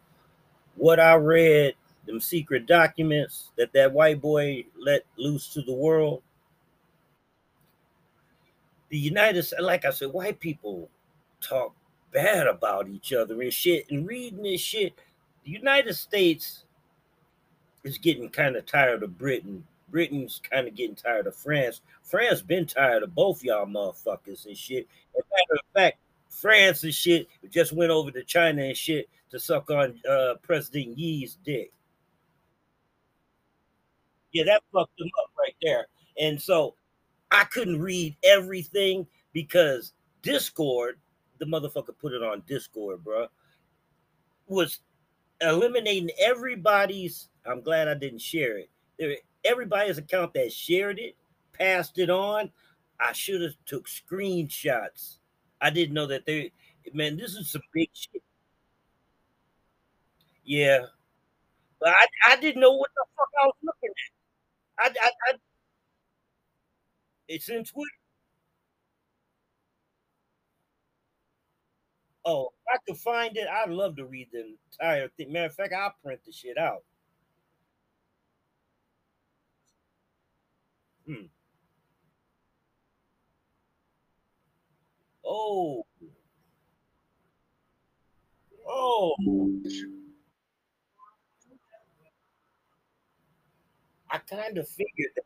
what I read, them secret documents that that white boy let loose to the world. The United States, like I said, white people talk bad about each other and shit. And reading this shit, the United States is getting kind of tired of Britain. Britain's kind of getting tired of France. France been tired of both y'all motherfuckers and shit. As a matter of fact, France and shit just went over to China and shit to suck on uh, President Yi's dick. Yeah, that fucked them up right there. And so I couldn't read everything because Discord, the motherfucker put it on Discord, bro, was eliminating everybody's. I'm glad I didn't share it. Everybody's account that shared it, passed it on. I should have took screenshots. I didn't know that they. Man, this is some big shit. Yeah, but I, I didn't know what the fuck I was looking at. I, I, I it's in Twitter. Oh, if I could find it, I'd love to read the entire thing. Matter of fact, I'll print the shit out. Hmm. Oh. Oh. I kind of figured that.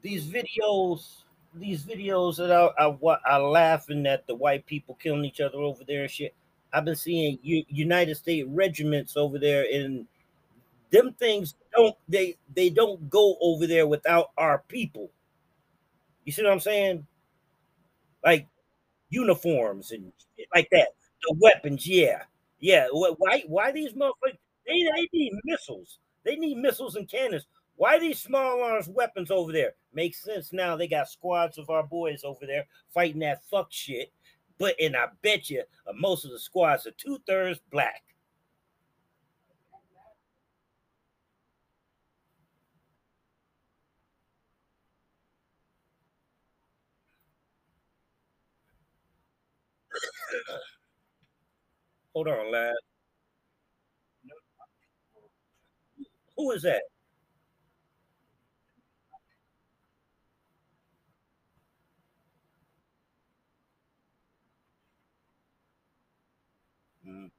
These videos, these videos that I, I, I laughing at the white people killing each other over there and shit. I've been seeing U- United States regiments over there, and them things don't they they don't go over there without our people. You see what I'm saying? Like uniforms and like that. The weapons, yeah, yeah. Why why these motherfuckers? They, they need missiles. They need missiles and cannons. Why these small arms weapons over there? Makes sense now. They got squads of our boys over there fighting that fuck shit. But and I bet you uh, most of the squads are two thirds black. Hold on, lad. Who is that? Mm,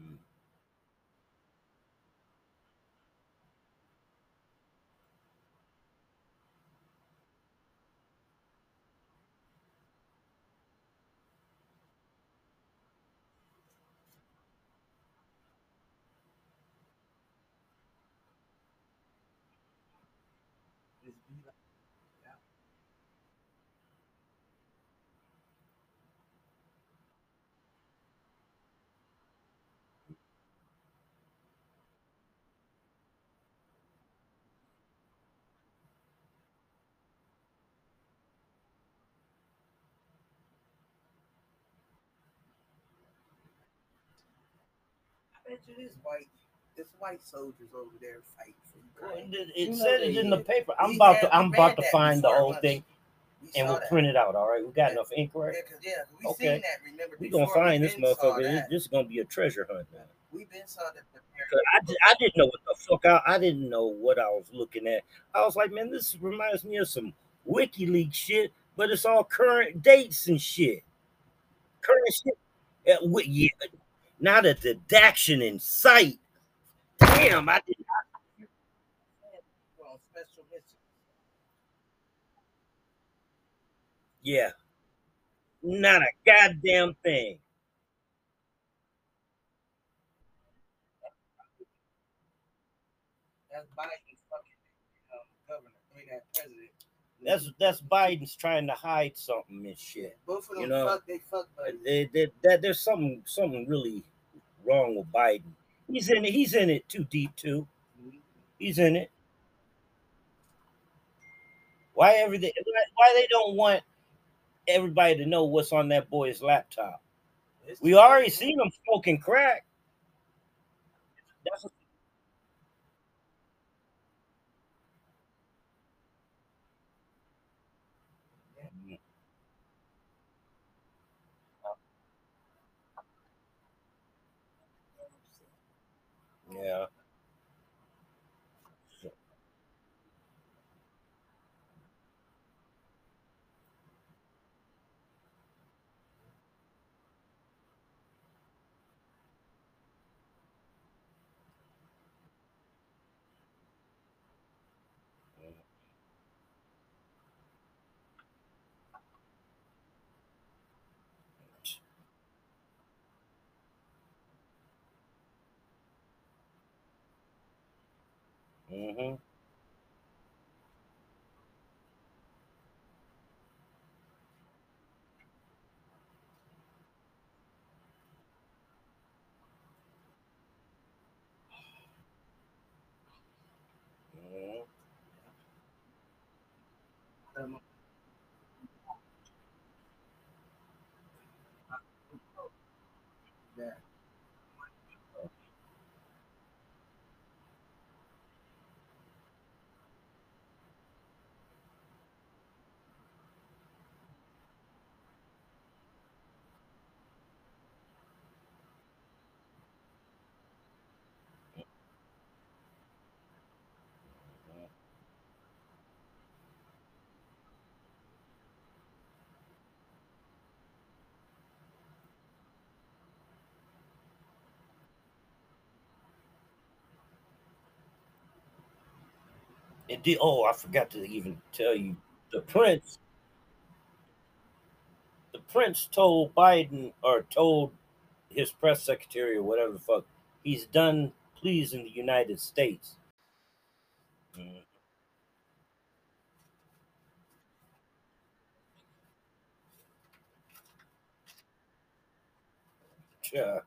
mm. I bet you this white, this white soldiers over there fighting for Well, Ukraine. It, You it said it in the paper. I'm We about to I'm about to find the before whole thing We and we'll that. print it out. All right, we got enough ink, right? Yeah, yeah, we Okay. seen that. Remember, We gonna find we this motherfucker. This, is gonna be a treasure hunt now. We been saw that. the 'Cause I, di- I didn't know what the fuck I, I didn't know what I was looking at. I was like, man, this reminds me of some WikiLeaks shit, but it's all current dates and shit. Current shit. Uh, wi- yeah, not a deduction in sight. Damn, I did Well, special mission. Yeah, not a goddamn thing. That's Biden's fucking um, governor. I mean, that president. That's that's Biden's trying to hide something and shit. Both of them you know, fuck. They fuck buddies. They, they, that there's something something really wrong with Biden. He's in it. He's in it too deep too. He's in it. Why everything? Why, why they don't want everybody to know what's on that boy's laptop? We already seen him smoking crack. That's yeah. Mm-hmm. hmm Um, yeah. It did. Oh, I forgot to even tell you. The prince, the prince told Biden or told his press secretary or whatever the fuck he's done pleasing the United States. Mm, Yeah.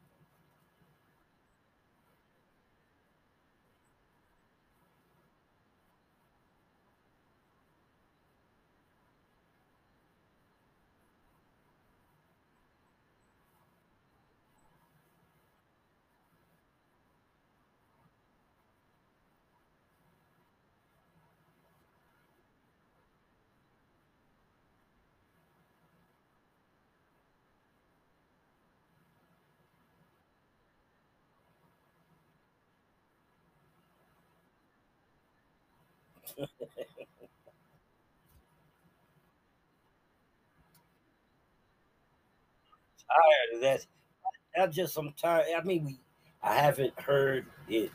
Tired of that. I just I'm tired. I mean, we, I haven't heard it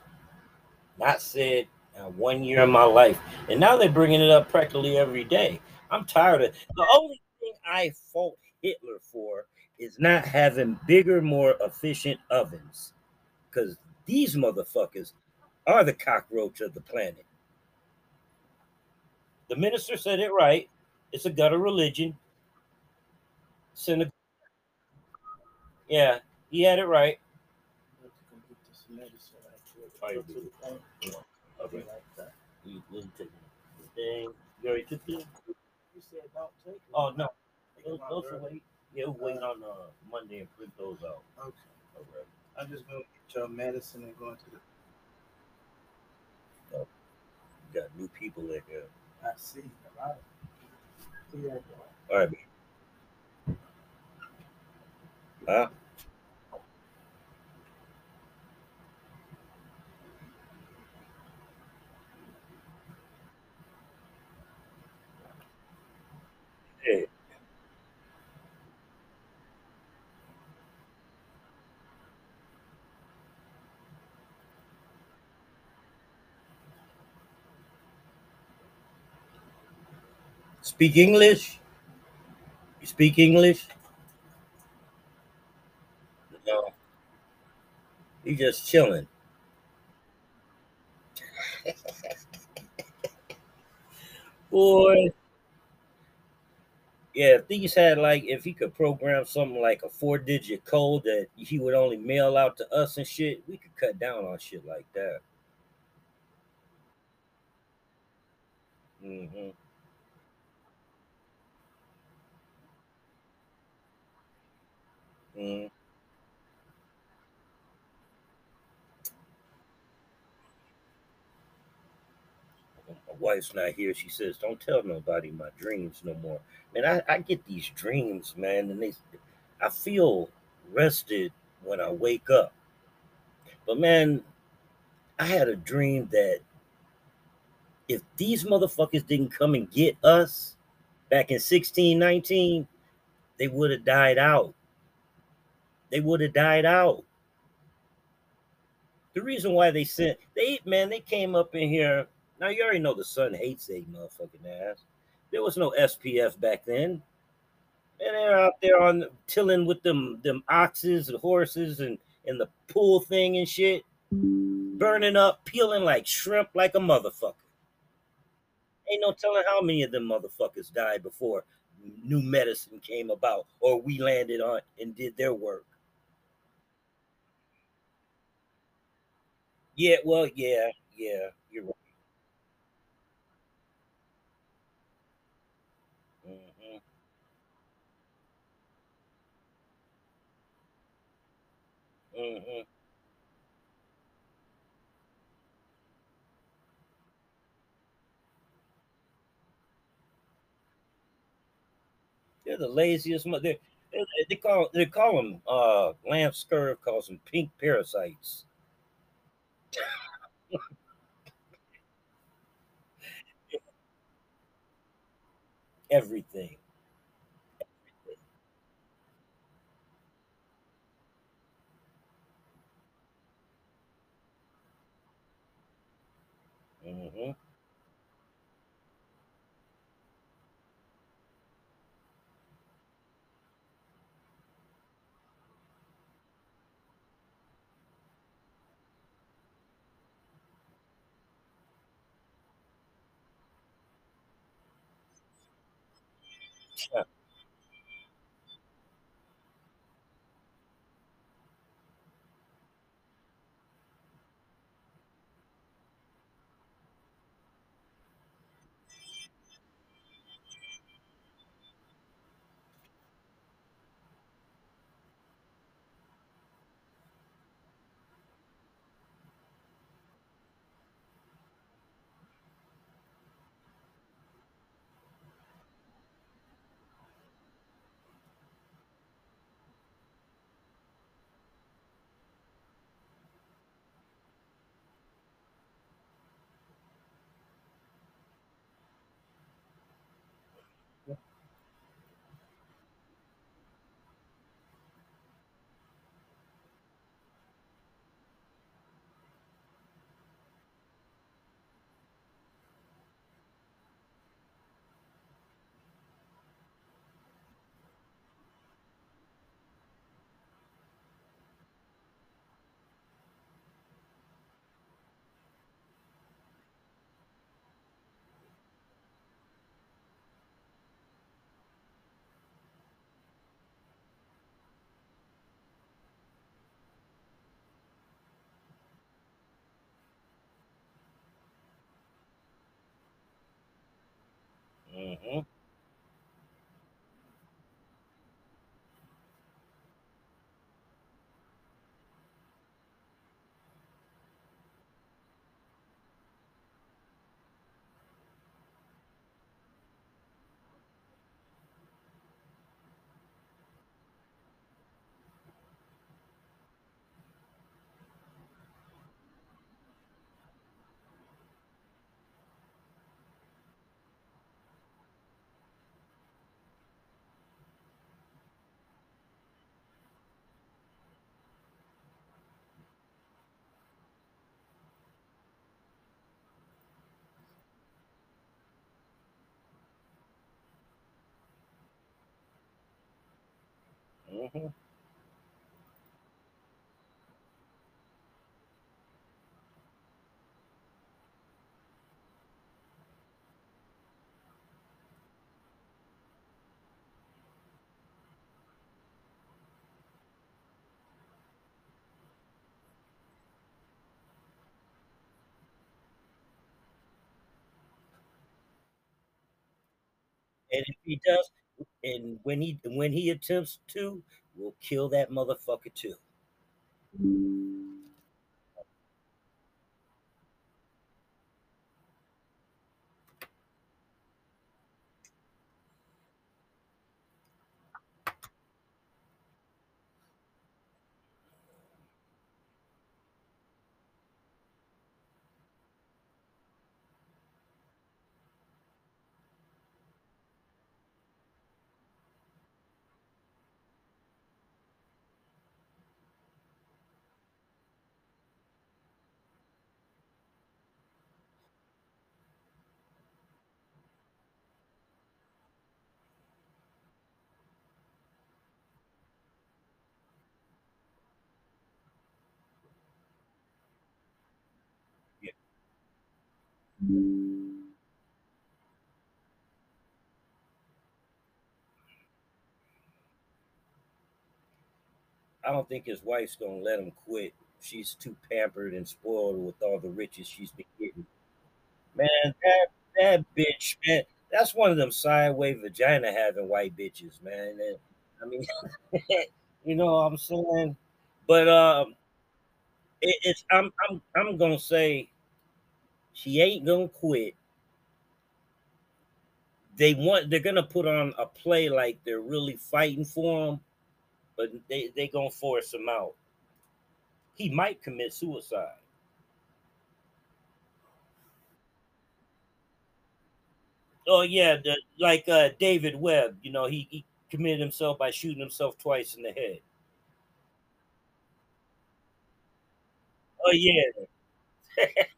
not said uh, one year in my life, and now they're bringing it up practically every day. I'm tired of the only thing I fault Hitler for is not having bigger, more efficient ovens, because these motherfuckers are the cockroach of the planet. The minister said it right. It's a gutter religion. Synagogue. Yeah, he had it right. But you can get this medicine actually. Oh, you Go to do. the bank, Okay. You, you take the thing. You already took it? You said don't take it. Oh no, those, them out those will wait. Yeah, we'll wait on uh, Monday and print those out. Okay. Okay. I'm just gonna get your medicine and go into the. We got new people in here. I see a lot. of- Yeah. All right. Huh? Hey, speak English? You speak English? No. You just chilling. Boy, Yeah, if these had like if he could program something like a four digit code that he would only mail out to us and shit, we could cut down on shit like that. Mm hmm hmm My wife's not here. She says, "Don't tell nobody my dreams no more." Man, I, I get these dreams, man, and they, I feel rested when I wake up. But man, I had a dream that if these motherfuckers didn't come and get us back in 1619, they would have died out. They would have died out. The reason why they sent they man, they came up in here. Now you already know the sun hates they motherfucking ass. There was no SPF back then. And they're out there on tilling with them them oxes and horses and and the pool thing and shit, burning up, peeling like shrimp like a motherfucker. Ain't no telling how many of them motherfuckers died before new medicine came about or we landed on and did their work. Yeah, well, yeah, yeah, you're right. hmm hmm They're the laziest. mo- They they they call they call them uh Lance Scurv calls them pink parasites. Everything. hmm hmm hmm Ujú. edificios and when he when he attempts to, we'll kill that motherfucker too. I don't think his wife's gonna let him quit. She's too pampered and spoiled with all the riches she's been getting. Man, that that bitch, man, that's one of them sideways vagina having white bitches, man. And, I mean, you know what I'm saying? But um, it, it's I'm I'm I'm gonna say she ain't gonna quit. They want they're gonna put on a play like they're really fighting for him, but they they gonna force him out. He might commit suicide. Oh yeah, the, like uh, David Webb, you know, he, he committed himself by shooting himself twice in the head. Oh yeah.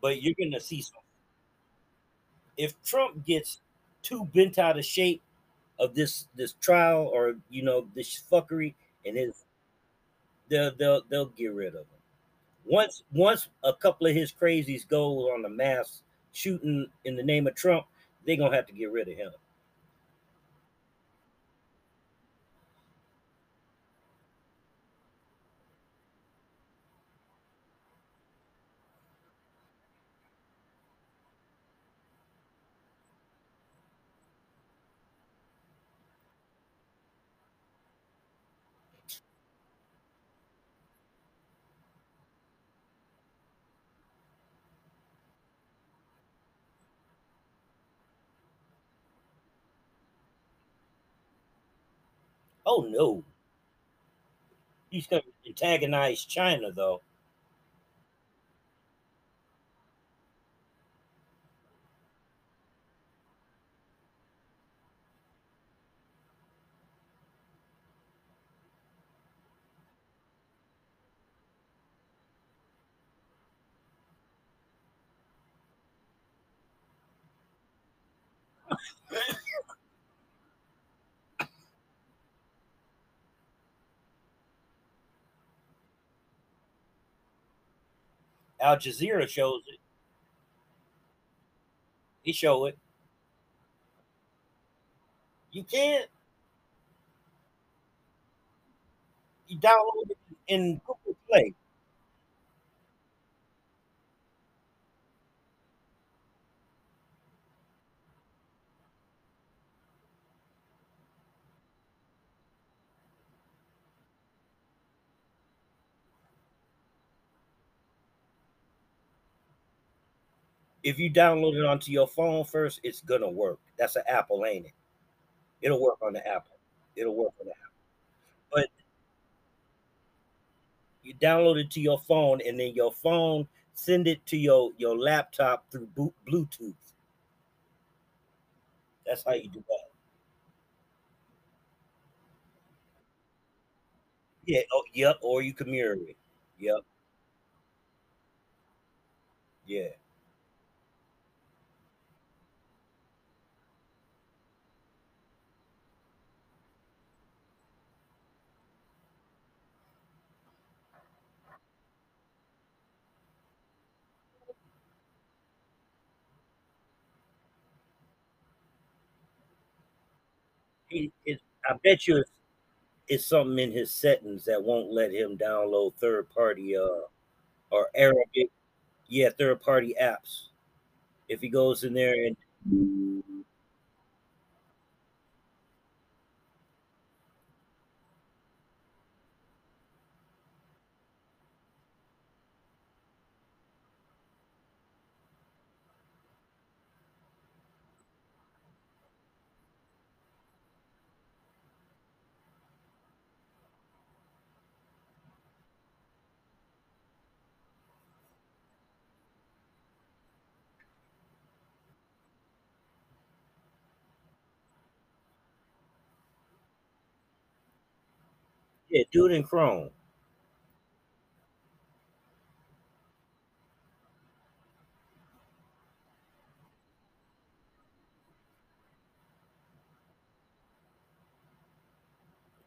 but you're gonna see some. If Trump gets too bent out of shape of this this trial or you know this fuckery and his, they'll they'll they'll get rid of him. Once once a couple of his crazies go on the mass shooting in the name of Trump, they're gonna have to get rid of him. Oh no, he's gonna antagonize China though. Al Jazeera shows it. He show it. You can't. You download it in Google Play. If you download it onto your phone first, it's gonna work. That's an Apple, ain't it? It'll work on the Apple. It'll work on the Apple. But you download it to your phone, and then your phone send it to your your laptop through Bluetooth. That's how you do that. Yeah. Oh, yep. Or you can mirror it. Yep. Yeah. He, I bet you it's, it's something in his settings that won't let him download third party uh or Arabic, yeah, third party apps. If he goes in there and yeah, do it in Chrome.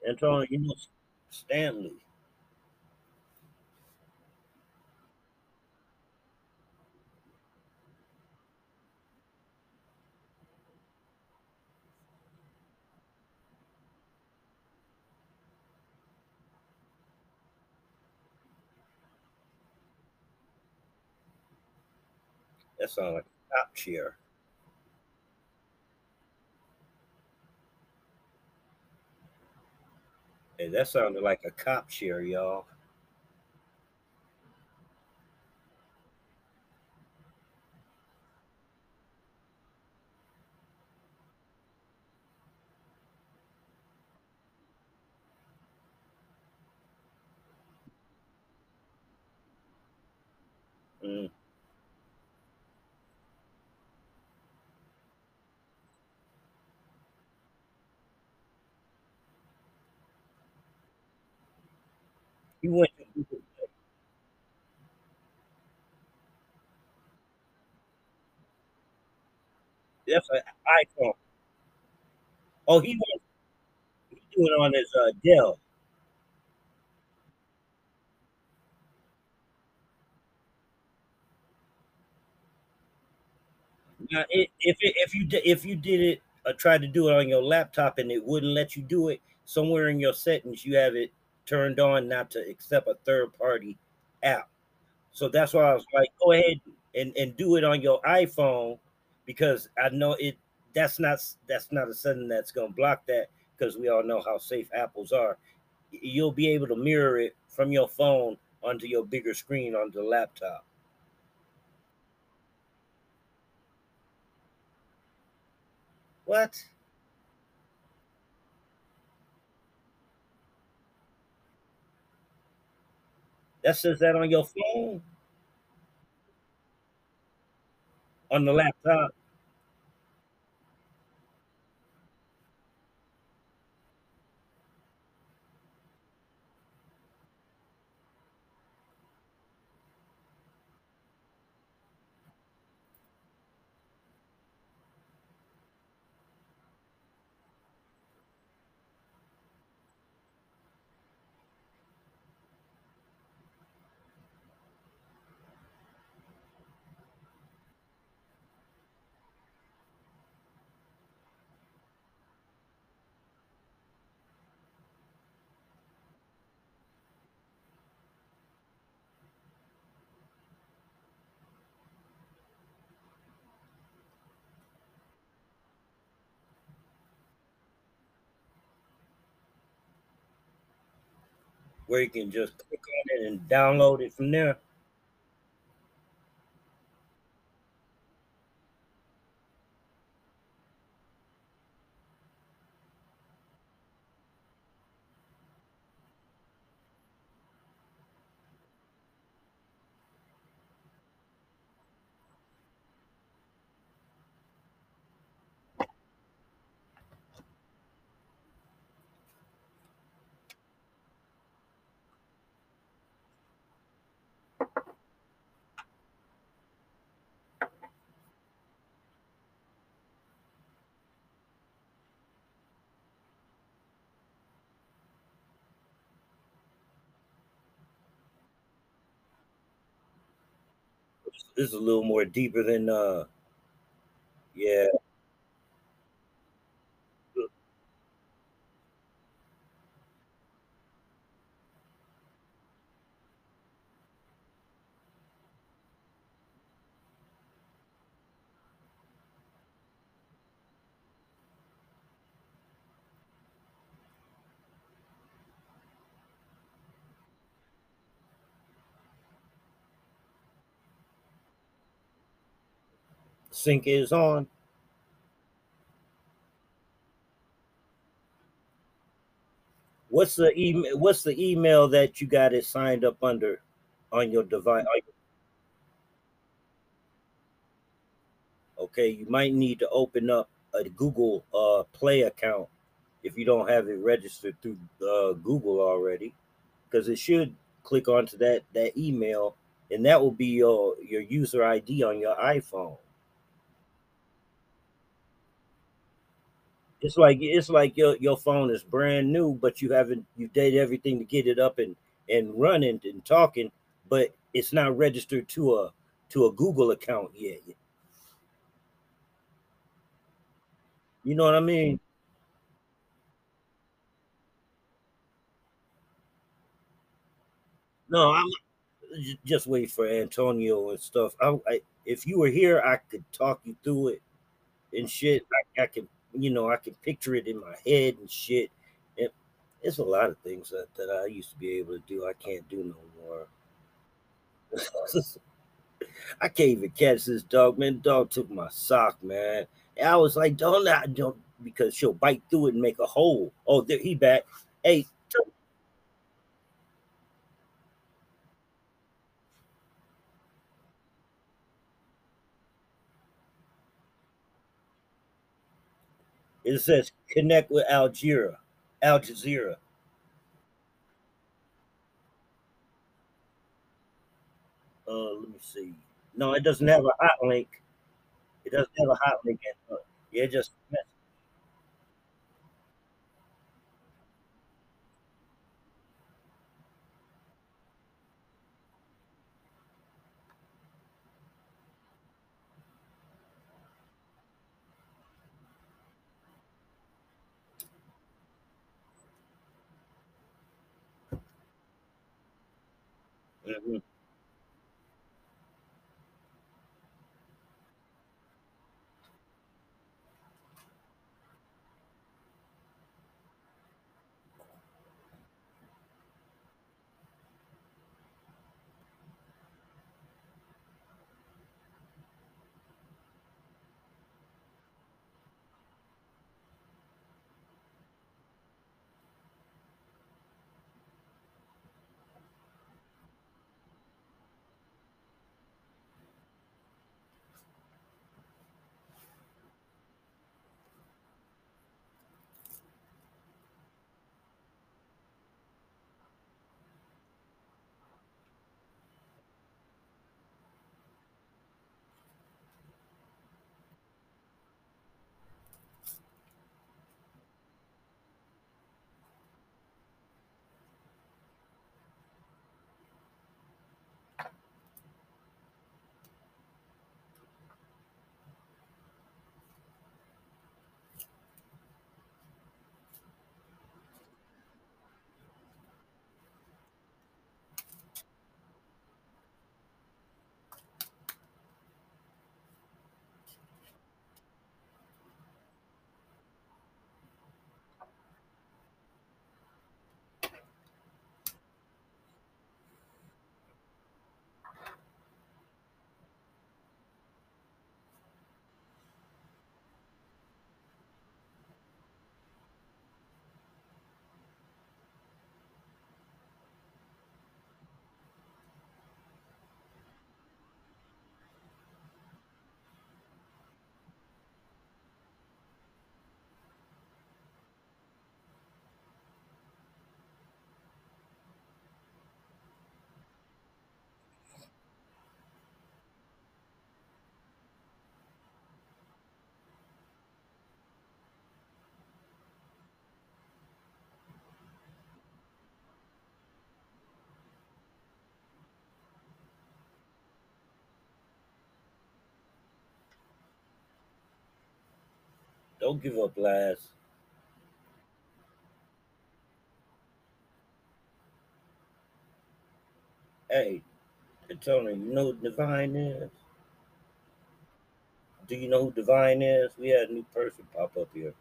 Antonio, you know Stanley. That sounds like a cop chair. Hey, that sounded like a cop chair, y'all. Mm. He went That's an iPhone. Oh, he went he doing it on his uh, Dell. Now, i if it, if you if you did it or tried to do it on your laptop and it wouldn't let you do it, somewhere in your settings you have it turned on not to accept a third party app. So that's why I was like, go ahead and, and do it on your iPhone because I know it that's not that's not a setting that's gonna block that because we all know how safe apples are. You'll be able to mirror it from your phone onto your bigger screen on the laptop. What? That says that on your phone? On the laptop? Where you can just click on it and download it from there? This is a little more deeper than uh yeah. Sync is on. What's the email? What's the email that you got it signed up under on your device? Okay, you might need to open up a Google uh, Play account if you don't have it registered through uh, Google already, because it should click onto that that email, and that will be your your user ID on your iPhone. It's like it's like your your phone is brand new, but you haven't you did everything to get it up and and running and talking, but it's not registered to a to a Google account yet. You know what I mean? No, I'm just wait for Antonio and stuff. I, I if you were here, I could talk you through it and shit. I, I can, you know, I can picture it in my head and shit. And it's a lot of things that, that I used to be able to do. I can't do no more. I can't even catch this dog, man. Dog took my sock, man. And I was like, don't not don't because she'll bite through it and make a hole. Oh, there he back. Hey, it says connect with Al Jazeera. Al Jazeera. Uh, let me see. No, it doesn't have a hot link. It doesn't have a hot link. In, yeah, just mhm. Don't give up, lads. Hey, Tony, you know who Divine is? Do you know who Divine is? We had a new person pop up here.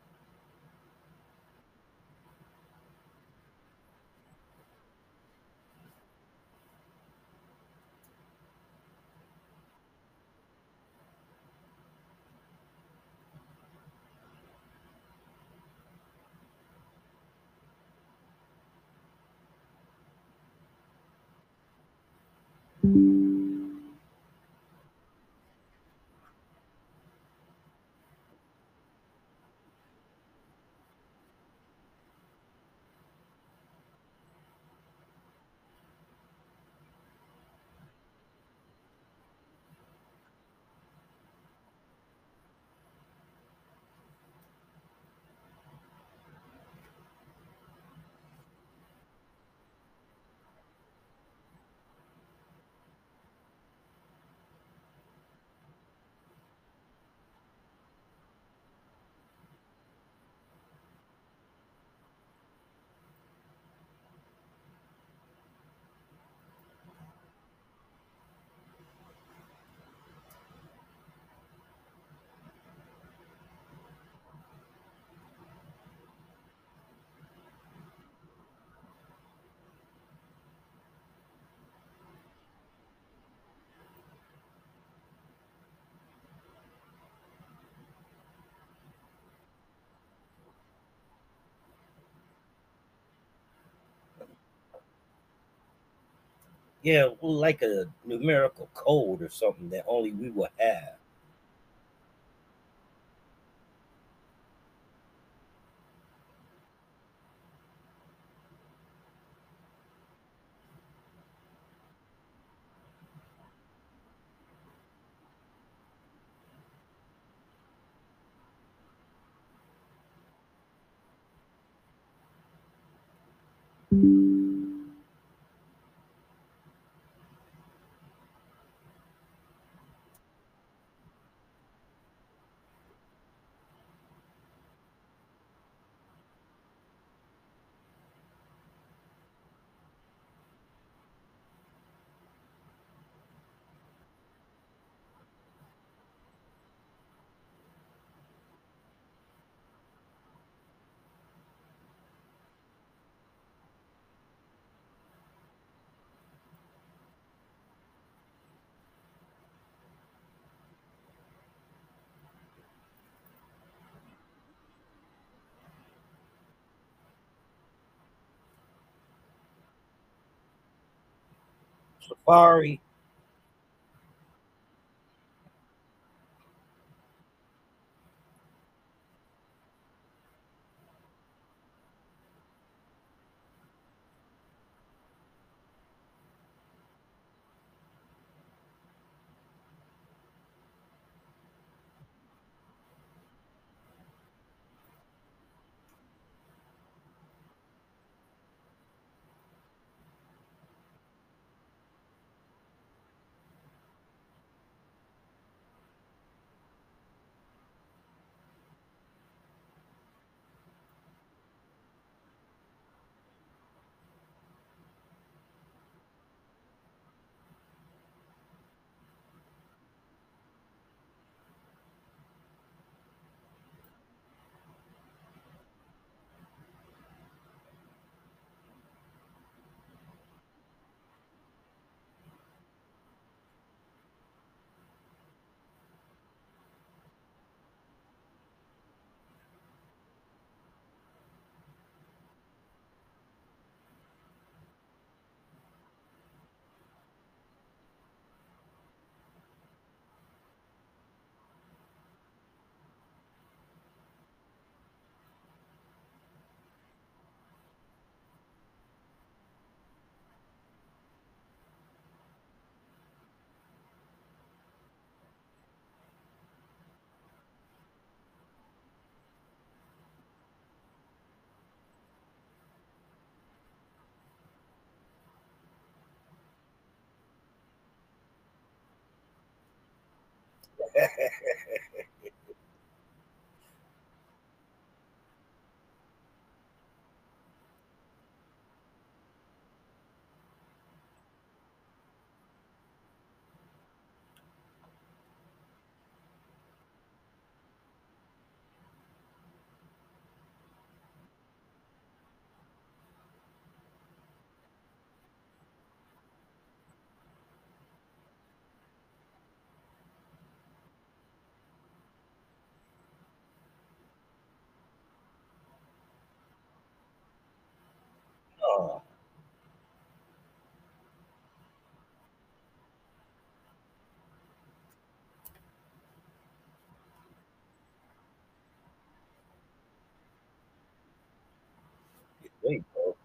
Yeah, like a numerical code or something that only we will have. Safari. There you go.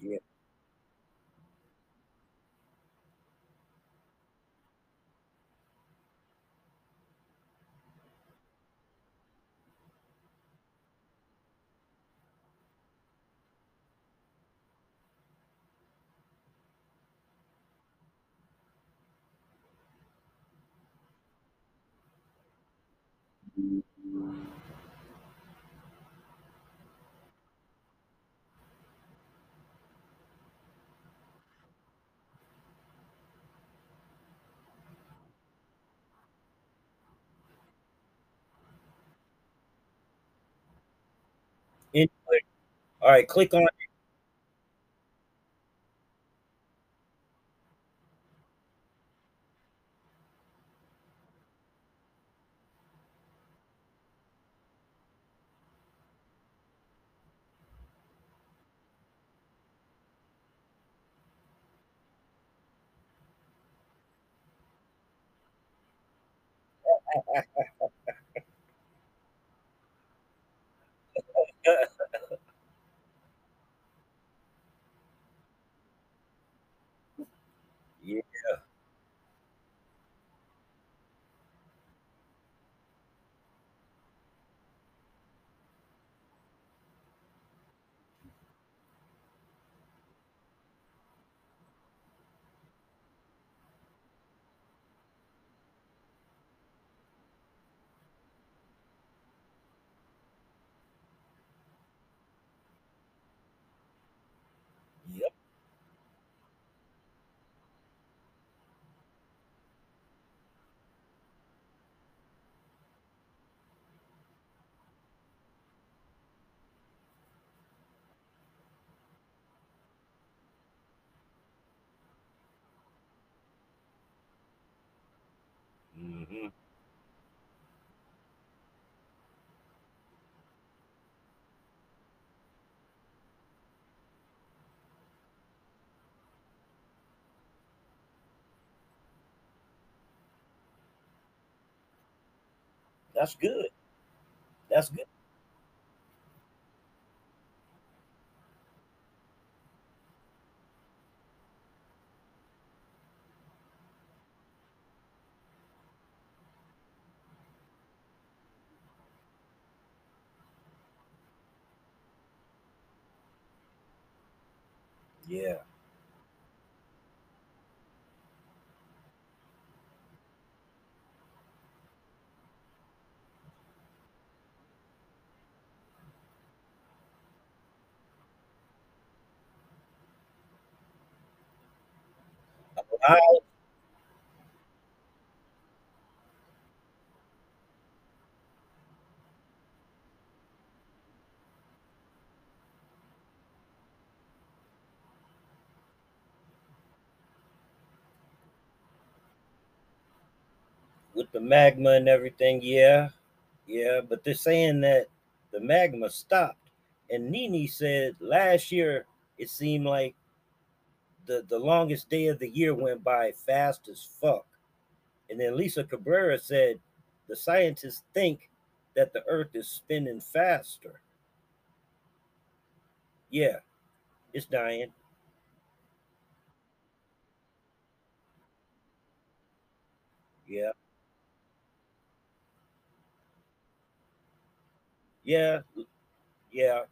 Yeah. Anyway, all right, click on it. yeah. Yep. Hmm That's good. That's good. Yeah. Wow. With the magma and everything, yeah. Yeah. But they're saying that the magma stopped. And Nini said last year it seemed like the, the longest day of the year went by fast as fuck. And then Lisa Cabrera said the scientists think that the earth is spinning faster. Yeah, it's dying. Yeah, yeah, yeah.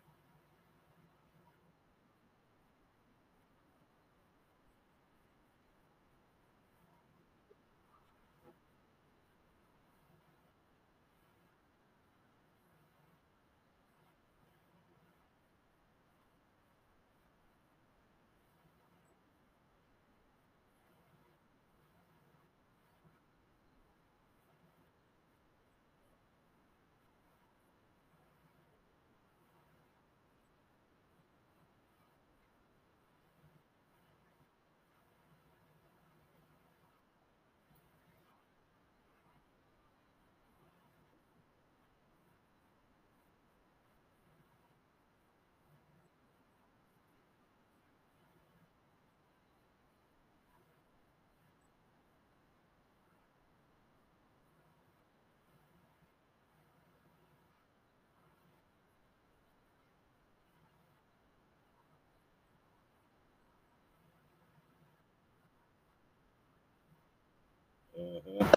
Mhm.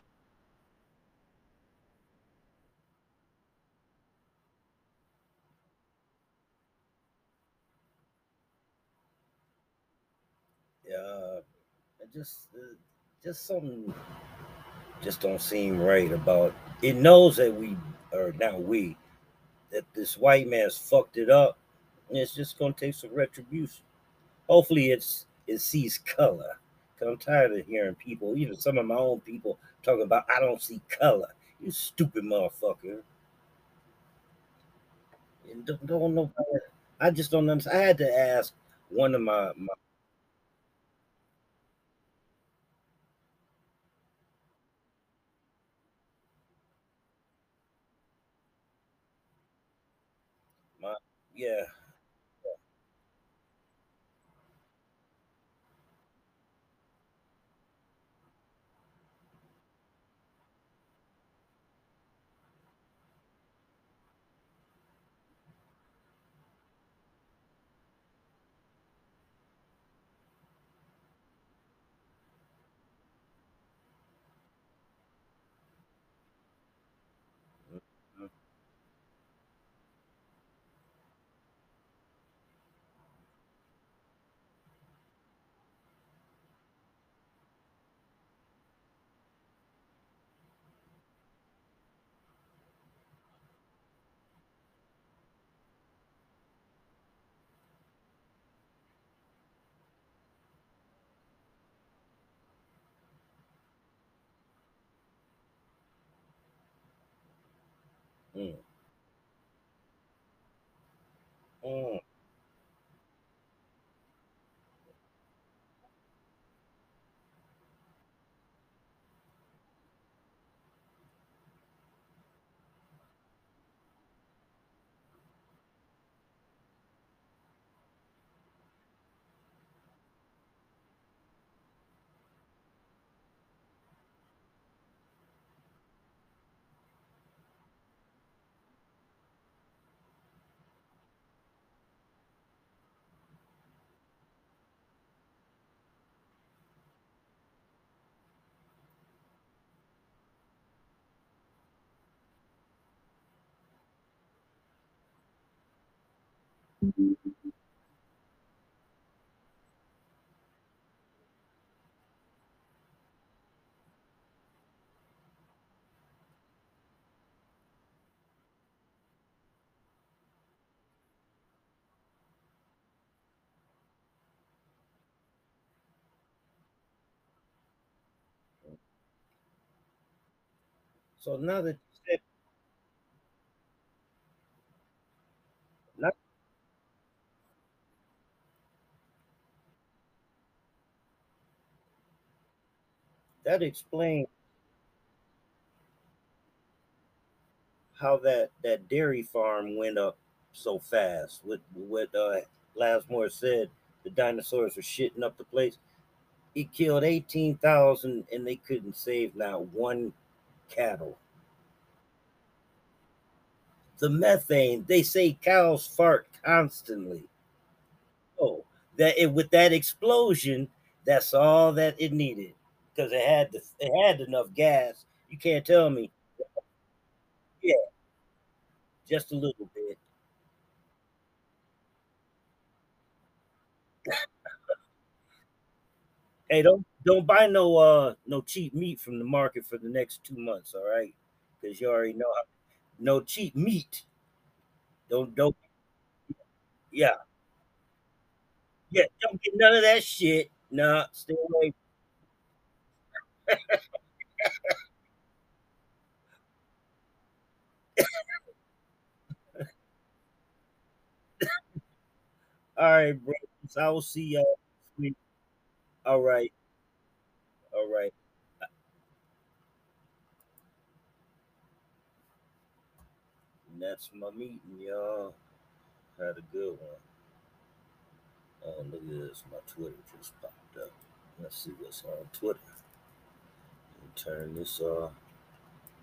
Yeah, just uh, just something just don't seem right about it knows that we or not we that this white man's fucked it up and it's just gonna take some retribution. Hopefully it's it sees color. I'm tired of hearing people, even some of my own people, talking about I don't see color. You stupid motherfucker. And don't, don't know. I just don't understand. I had to ask one of my, my, my yeah. Mm. So now that you said not that explains how that that dairy farm went up so fast. With what uh, Lasmore said the dinosaurs were shitting up the place. He killed 18,000 and they couldn't save not one cattle. The methane, they say cows fart constantly. Oh, that it with that explosion, that's all that it needed because it had the, it had enough gas. You can't tell me. Yeah, just a little bit. Hey, don't don't buy no uh no cheap meat from the market for the next two months, all right? Because you already know how, no cheap meat. Don't don't yeah yeah don't get none of that shit. Nah, stay away. All right, bro. So I will see y'all. All right, all right. And that's my meeting, y'all. Had a good one. Oh, look at this. My Twitter just popped up. Let's see what's on Twitter. Turn this off.